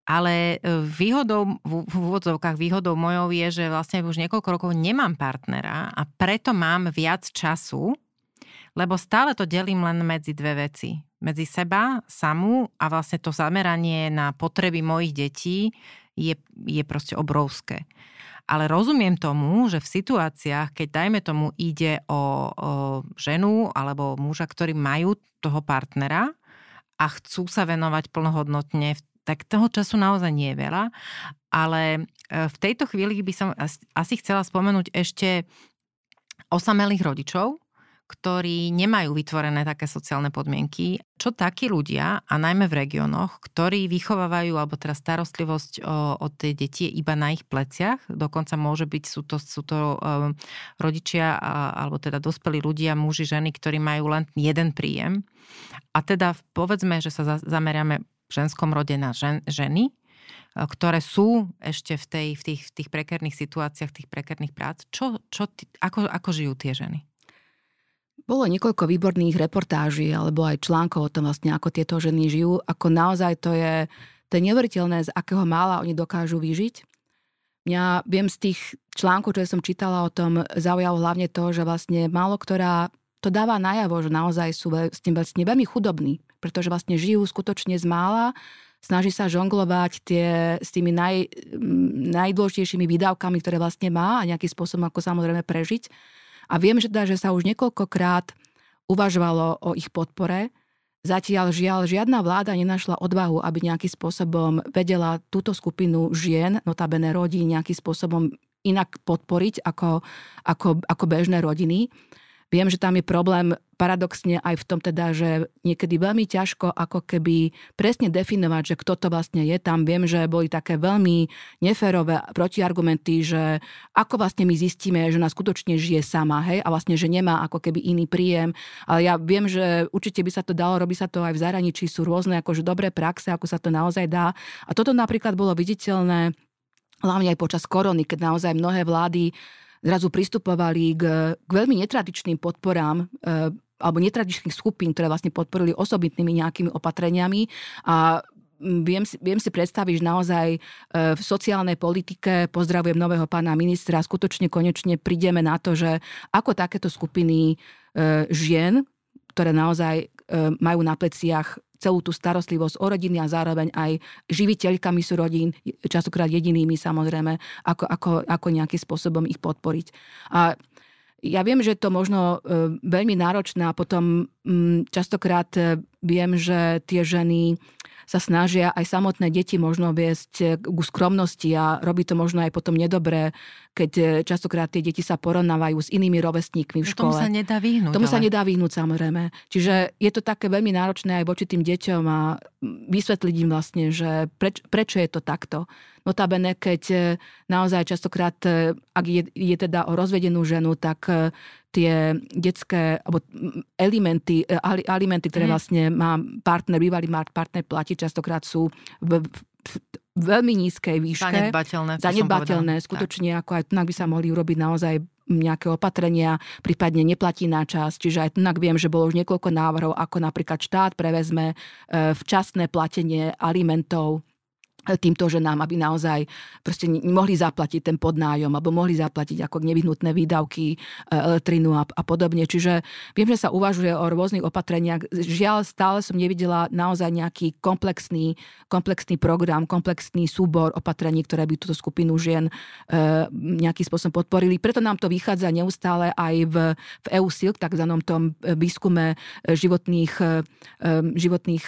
Ale e, výhodou, v úvodzovkách výhodou mojou je, že vlastne už niekoľko rokov nemám partnera a preto mám viac času, lebo stále to delím len medzi dve veci. Medzi seba, samú a vlastne to zameranie na potreby mojich detí je, je proste obrovské. Ale rozumiem tomu, že v situáciách, keď dajme tomu ide o, o ženu alebo muža, ktorí majú toho partnera a chcú sa venovať plnohodnotne, tak toho času naozaj nie je veľa. Ale e, v tejto chvíli by som asi chcela spomenúť ešte osamelých rodičov, ktorí nemajú vytvorené také sociálne podmienky. Čo takí ľudia, a najmä v regiónoch, ktorí vychovávajú, alebo teraz starostlivosť o, o tie deti iba na ich pleciach, dokonca môže byť, sú to, sú to um, rodičia, a, alebo teda dospelí ľudia, muži, ženy, ktorí majú len jeden príjem. A teda povedzme, že sa zameriame v ženskom rode na žen, ženy, e, ktoré sú ešte v, tej, v, tých, v tých prekerných situáciách, tých prekerných prác. Čo, čo ako, ako žijú tie ženy? Bolo niekoľko výborných reportáží alebo aj článkov o tom vlastne, ako tieto ženy žijú. Ako naozaj to je, to je neuveriteľné, z akého mála oni dokážu vyžiť. Mňa viem z tých článkov, čo som čítala o tom, zaujalo hlavne to, že vlastne málo ktorá to dáva najavo, že naozaj sú vlastne, vlastne veľmi chudobní, pretože vlastne žijú skutočne z mála, snaží sa žonglovať tie, s tými naj, najdôležitejšími výdavkami, ktoré vlastne má a nejakým spôsobom ako samozrejme prežiť. A viem, že, teda, že sa už niekoľkokrát uvažovalo o ich podpore. Zatiaľ žiaľ, žiadna vláda nenašla odvahu, aby nejakým spôsobom vedela túto skupinu žien, notabene rodín, nejakým spôsobom inak podporiť ako, ako, ako bežné rodiny. Viem, že tam je problém paradoxne aj v tom teda, že niekedy veľmi ťažko ako keby presne definovať, že kto to vlastne je. Tam viem, že boli také veľmi neférové protiargumenty, že ako vlastne my zistíme, že ona skutočne žije sama, hej, a vlastne, že nemá ako keby iný príjem. Ale ja viem, že určite by sa to dalo, robí sa to aj v zahraničí, sú rôzne akože dobré praxe, ako sa to naozaj dá. A toto napríklad bolo viditeľné hlavne aj počas korony, keď naozaj mnohé vlády zrazu pristupovali k, k veľmi netradičným podporám e, alebo netradičných skupín, ktoré vlastne podporili osobitnými nejakými opatreniami. A viem si, viem si predstaviť, že naozaj e, v sociálnej politike, pozdravujem nového pána ministra, skutočne konečne prídeme na to, že ako takéto skupiny e, žien, ktoré naozaj majú na pleciach celú tú starostlivosť o rodiny a zároveň aj živiteľkami sú rodín, častokrát jedinými samozrejme, ako, ako, ako nejakým spôsobom ich podporiť. A ja viem, že to možno e, veľmi náročné a potom m, častokrát e, viem, že tie ženy sa snažia aj samotné deti možno viesť ku skromnosti a robí to možno aj potom nedobré, keď e, častokrát tie deti sa porovnávajú s inými rovestníkmi v škole. Tomu sa nedá vyhnúť. Tomu ale... sa nedá vyhnúť samozrejme. Čiže je to také veľmi náročné aj voči tým deťom a vysvetliť im vlastne, že preč, prečo je to takto. Notabene, keď e, naozaj častokrát, e, ak je, je teda o rozvedenú ženu, tak tie detské alebo elementy, e, alimenty, ktoré mm. vlastne má partner, bývalý partner platiť, častokrát sú v, v, veľmi nízkej výške. Zanedbateľné. Zanedbateľné, skutočne, tak. ako aj tu by sa mohli urobiť naozaj nejaké opatrenia, prípadne neplatí na čas. Čiže aj tu viem, že bolo už niekoľko návrhov, ako napríklad štát prevezme e, včasné platenie alimentov týmto ženám, aby naozaj proste mohli zaplatiť ten podnájom alebo mohli zaplatiť ako nevyhnutné výdavky, e, elektrinu a, a podobne. Čiže viem, že sa uvažuje o rôznych opatreniach. Žiaľ, stále som nevidela naozaj nejaký komplexný, komplexný program, komplexný súbor opatrení, ktoré by túto skupinu žien e, nejakým spôsobom podporili. Preto nám to vychádza neustále aj v, v EU Silk, takzvanom tom výskume životných, e, životných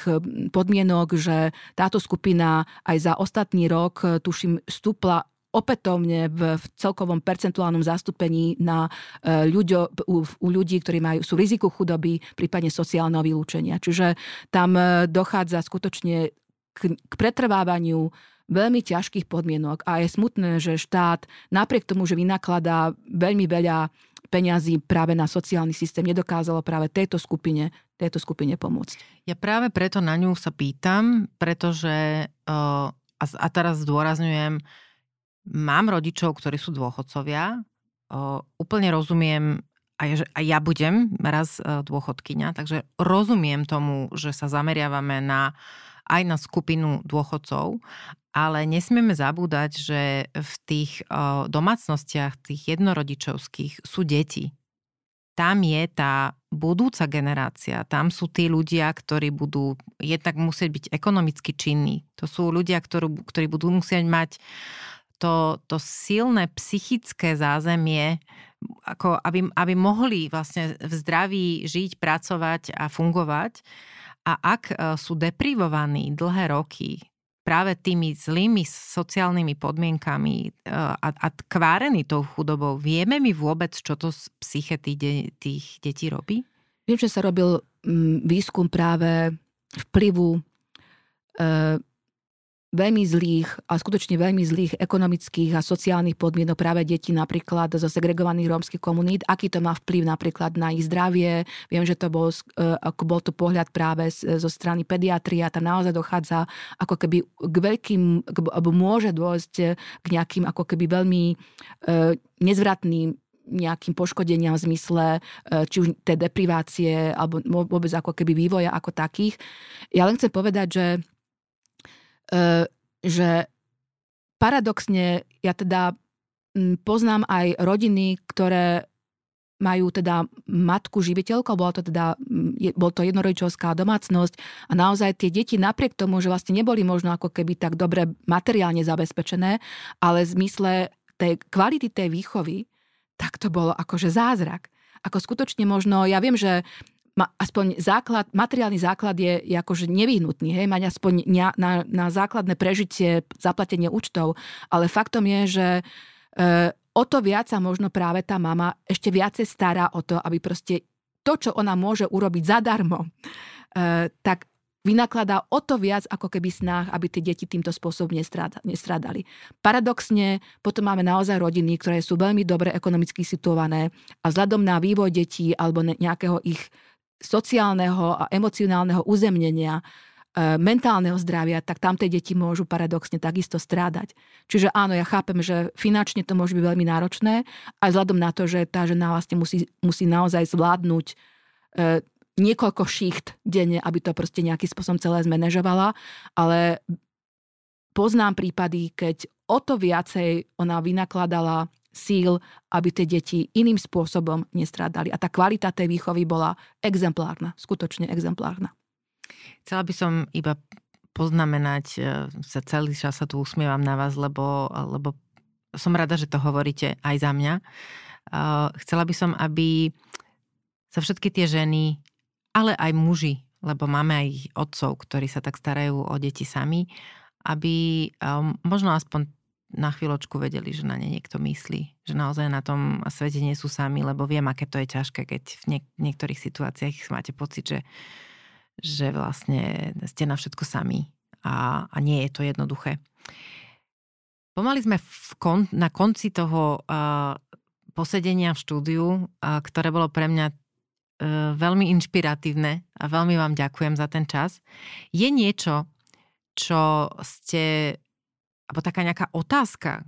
podmienok, že táto skupina aj za ostatný rok, e, tuším, stúpla opätovne v, v celkovom percentuálnom zastúpení na e, ľuďo, u, u ľudí, ktorí majú, sú riziku chudoby, prípadne sociálneho vylúčenia. Čiže tam e, dochádza skutočne k, k pretrvávaniu veľmi ťažkých podmienok a je smutné, že štát napriek tomu, že vynakladá veľmi veľa peňazí práve na sociálny systém, nedokázalo práve tejto skupine, tejto skupine pomôcť. Ja práve preto na ňu sa pýtam, pretože uh, a, a teraz zdôrazňujem, mám rodičov, ktorí sú dôchodcovia, uh, úplne rozumiem aj, aj ja budem raz uh, dôchodkyňa, takže rozumiem tomu, že sa zameriavame na aj na skupinu dôchodcov, ale nesmieme zabúdať, že v tých domácnostiach, tých jednorodičovských sú deti. Tam je tá budúca generácia, tam sú tí ľudia, ktorí budú jednak musieť byť ekonomicky činní. To sú ľudia, ktorí, ktorí budú musieť mať to, to silné psychické zázemie, ako aby, aby mohli vlastne v zdraví žiť, pracovať a fungovať. A ak e, sú deprivovaní dlhé roky práve tými zlými sociálnymi podmienkami e, a, a kvárení tou chudobou, vieme mi vôbec, čo to z psyche tých, de, tých detí robí? Viem, že sa robil mm, výskum práve vplyvu e, veľmi zlých a skutočne veľmi zlých ekonomických a sociálnych podmienok práve detí napríklad zo segregovaných rómskych komunít, aký to má vplyv napríklad na ich zdravie. Viem, že to bol, e, ako bol to pohľad práve zo strany pediatrie a tam naozaj dochádza ako keby k veľkým, alebo môže dôjsť k nejakým ako keby veľmi e, nezvratným nejakým poškodeniam v zmysle či už tej deprivácie alebo vôbec ako keby vývoja ako takých. Ja len chcem povedať, že, že paradoxne ja teda poznám aj rodiny, ktoré majú teda matku živiteľku, bola to teda, bol to jednorodičovská domácnosť a naozaj tie deti napriek tomu, že vlastne neboli možno ako keby tak dobre materiálne zabezpečené, ale v zmysle tej kvality tej výchovy, tak to bolo akože zázrak. Ako skutočne možno, ja viem, že ma, aspoň základ, materiálny základ je, je akože nevyhnutný, hej, mať aspoň na, na, na základné prežitie, zaplatenie účtov, ale faktom je, že e, o to viac sa možno práve tá mama ešte viacej stará o to, aby proste to, čo ona môže urobiť zadarmo, e, tak vynakladá o to viac ako keby snách, aby tie deti týmto spôsobom nestradali. Paradoxne potom máme naozaj rodiny, ktoré sú veľmi dobre ekonomicky situované a vzhľadom na vývoj detí alebo nejakého ich sociálneho a emocionálneho uzemnenia E, mentálneho zdravia, tak tam tie deti môžu paradoxne takisto strádať. Čiže áno, ja chápem, že finančne to môže byť veľmi náročné, aj vzhľadom na to, že tá žena vlastne musí, musí naozaj zvládnuť e, niekoľko šicht denne, aby to proste nejakým spôsobom celé zmanéžovala, ale poznám prípady, keď o to viacej ona vynakladala síl, aby tie deti iným spôsobom nestrádali. A tá kvalita tej výchovy bola exemplárna, skutočne exemplárna. Chcela by som iba poznamenať, e, sa celý čas sa tu usmievam na vás, lebo, lebo som rada, že to hovoríte aj za mňa. E, chcela by som, aby sa všetky tie ženy, ale aj muži, lebo máme aj otcov, ktorí sa tak starajú o deti sami, aby e, možno aspoň na chvíľočku vedeli, že na ne niekto myslí. Že naozaj na tom svete nie sú sami, lebo viem, aké to je ťažké, keď v niek- niektorých situáciách máte pocit, že že vlastne ste na všetko sami a, a nie je to jednoduché. Pomaly sme v kon, na konci toho uh, posedenia v štúdiu, uh, ktoré bolo pre mňa uh, veľmi inšpiratívne a veľmi vám ďakujem za ten čas. Je niečo, čo ste, alebo taká nejaká otázka,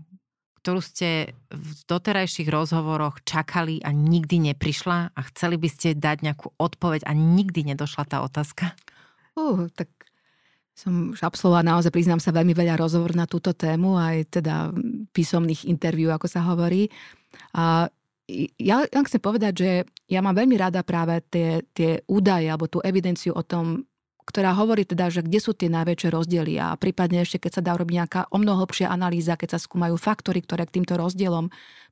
ktorú ste v doterajších rozhovoroch čakali a nikdy neprišla a chceli by ste dať nejakú odpoveď a nikdy nedošla tá otázka? Uh, tak som už absolvovala naozaj, priznám sa, veľmi veľa rozhovor na túto tému, aj teda písomných interviú, ako sa hovorí. A ja len chcem povedať, že ja mám veľmi rada práve tie, tie údaje alebo tú evidenciu o tom, ktorá hovorí teda, že kde sú tie najväčšie rozdiely a prípadne ešte, keď sa dá robiť nejaká o mnoho hlbšia analýza, keď sa skúmajú faktory, ktoré k týmto rozdielom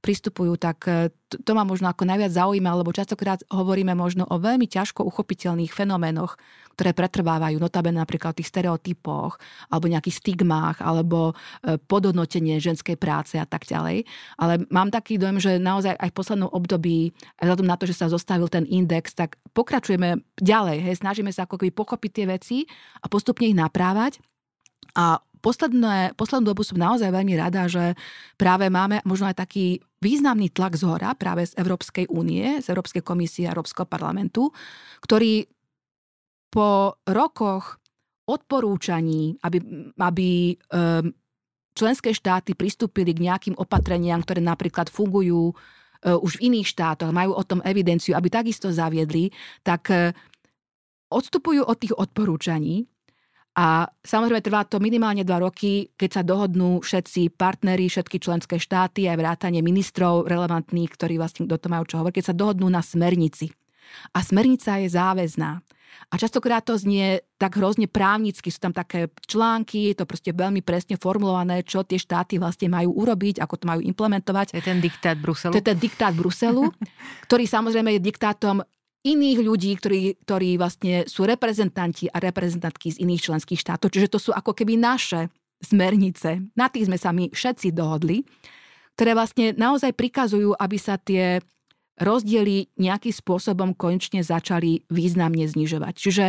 pristupujú, tak e, to, ma možno ako najviac zaujíma, lebo častokrát hovoríme možno o veľmi ťažko uchopiteľných fenoménoch, ktoré pretrvávajú, notabene napríklad o tých stereotypoch, alebo nejakých stigmách, alebo e, podhodnotenie ženskej práce a tak ďalej. Ale mám taký dojem, že naozaj aj v poslednom období, vzhľadom na to, že sa zostavil ten index, tak pokračujeme ďalej, hej, snažíme sa ako keby pochopiť tie veci a postupne ich naprávať. A posledné, poslednú dobu som naozaj veľmi rada, že práve máme možno aj taký významný tlak z hora práve z Európskej únie, z Európskej komisie a Európskeho parlamentu, ktorý po rokoch odporúčaní, aby, aby um, členské štáty pristúpili k nejakým opatreniam, ktoré napríklad fungujú uh, už v iných štátoch, majú o tom evidenciu, aby takisto zaviedli, tak uh, odstupujú od tých odporúčaní a samozrejme trvá to minimálne dva roky, keď sa dohodnú všetci partneri, všetky členské štáty, aj vrátanie ministrov relevantných, ktorí vlastne do toho majú čo hovoriť, keď sa dohodnú na smernici. A smernica je záväzná. A častokrát to znie tak hrozne právnicky, sú tam také články, je to proste veľmi presne formulované, čo tie štáty vlastne majú urobiť, ako to majú implementovať. To je ten diktát Bruselu. To je ten diktát Bruselu, ktorý samozrejme je diktátom iných ľudí, ktorí, ktorí vlastne sú reprezentanti a reprezentantky z iných členských štátov. Čiže to sú ako keby naše smernice. Na tých sme sa my všetci dohodli, ktoré vlastne naozaj prikazujú, aby sa tie rozdiely nejakým spôsobom konečne začali významne znižovať. Čiže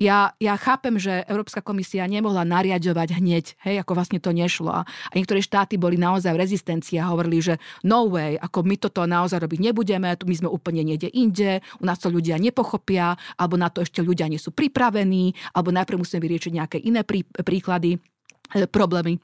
ja, ja chápem, že Európska komisia nemohla nariadovať hneď, hej, ako vlastne to nešlo. A niektoré štáty boli naozaj v rezistencii a hovorili, že no way, ako my toto naozaj robiť nebudeme, tu my sme úplne niekde inde, u nás to ľudia nepochopia, alebo na to ešte ľudia nie sú pripravení, alebo najprv musíme vyriešiť nejaké iné prí, príklady, e, problémy.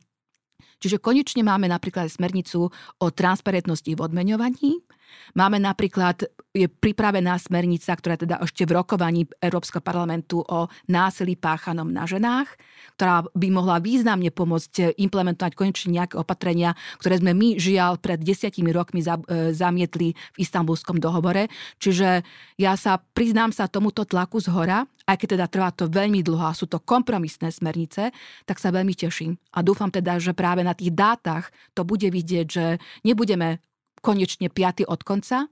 Čiže konečne máme napríklad smernicu o transparentnosti v odmeňovaní, Máme napríklad, je pripravená smernica, ktorá teda ešte v rokovaní Európskeho parlamentu o násilí páchanom na ženách, ktorá by mohla významne pomôcť implementovať konečne nejaké opatrenia, ktoré sme my, žiaľ, pred desiatimi rokmi e, zamietli v istambulskom dohovore. Čiže ja sa priznám sa tomuto tlaku z hora, aj keď teda trvá to veľmi dlho a sú to kompromisné smernice, tak sa veľmi teším. A dúfam teda, že práve na tých dátach to bude vidieť, že nebudeme konečne piaty od konca,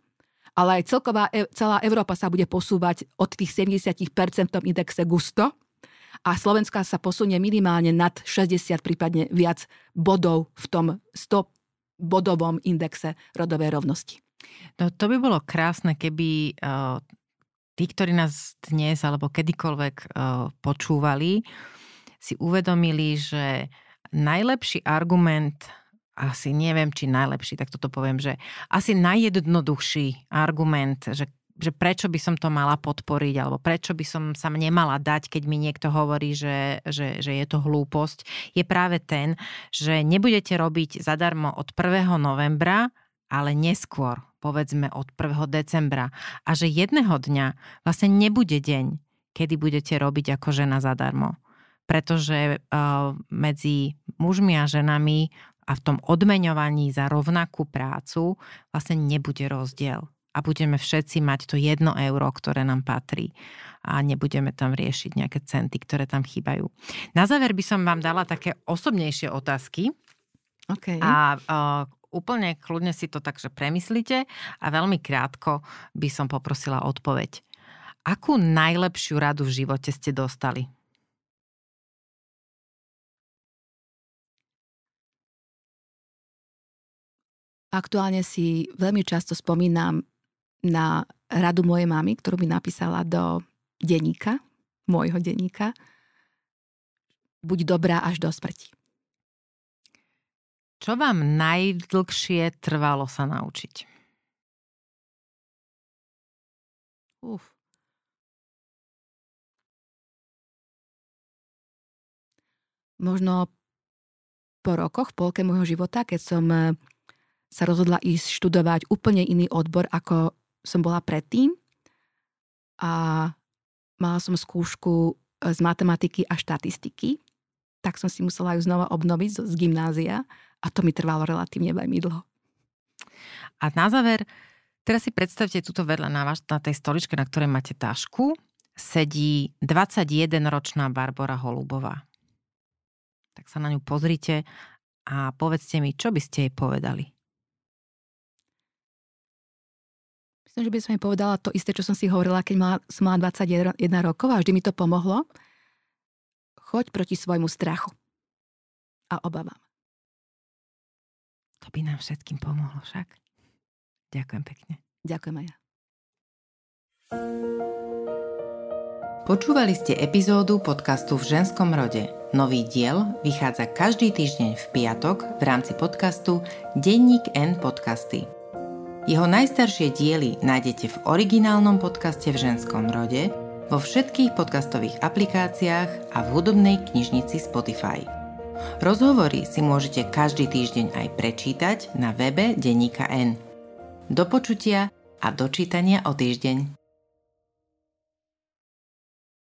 ale aj celková, e, celá Európa sa bude posúvať od tých 70% indexe gusto a Slovenska sa posunie minimálne nad 60, prípadne viac bodov v tom 100 bodovom indexe rodovej rovnosti. No to by bolo krásne, keby uh, tí, ktorí nás dnes alebo kedykoľvek uh, počúvali, si uvedomili, že najlepší argument asi neviem, či najlepší, tak toto poviem, že asi najjednoduchší argument, že že prečo by som to mala podporiť, alebo prečo by som sa nemala dať, keď mi niekto hovorí, že, že, že je to hlúposť, je práve ten, že nebudete robiť zadarmo od 1. novembra, ale neskôr, povedzme od 1. decembra. A že jedného dňa vlastne nebude deň, kedy budete robiť ako žena zadarmo. Pretože uh, medzi mužmi a ženami a v tom odmeňovaní za rovnakú prácu vlastne nebude rozdiel. A budeme všetci mať to jedno euro, ktoré nám patrí. A nebudeme tam riešiť nejaké centy, ktoré tam chýbajú. Na záver by som vám dala také osobnejšie otázky. Okay. A uh, úplne kľudne si to takže premyslite a veľmi krátko by som poprosila odpoveď. Akú najlepšiu radu v živote ste dostali? Aktuálne si veľmi často spomínam na radu mojej mamy, ktorú mi napísala do denníka, môjho denníka. Buď dobrá až do smrti. Čo vám najdlhšie trvalo sa naučiť? Uf. Možno po rokoch, v polke môjho života, keď som sa rozhodla ísť študovať úplne iný odbor, ako som bola predtým. A mala som skúšku e, z matematiky a štatistiky, tak som si musela ju znova obnoviť z gymnázia a to mi trvalo relatívne veľmi dlho. A na záver, teraz si predstavte túto vedľa na, vaš, na tej stoličke, na ktorej máte tašku, sedí 21-ročná Barbara Holubová. Tak sa na ňu pozrite a povedzte mi, čo by ste jej povedali. Myslím, že by som jej povedala to isté, čo som si hovorila, keď mala, som mala 21 rokov a vždy mi to pomohlo. Choď proti svojmu strachu a obavám. To by nám všetkým pomohlo však. Ďakujem pekne. Ďakujem aj ja. Počúvali ste epizódu podcastu V ženskom rode. Nový diel vychádza každý týždeň v piatok v rámci podcastu Denník N podcasty. Jeho najstaršie diely nájdete v originálnom podcaste v ženskom rode, vo všetkých podcastových aplikáciách a v hudobnej knižnici Spotify. Rozhovory si môžete každý týždeň aj prečítať na webe Deníka N. Do počutia a dočítania o týždeň.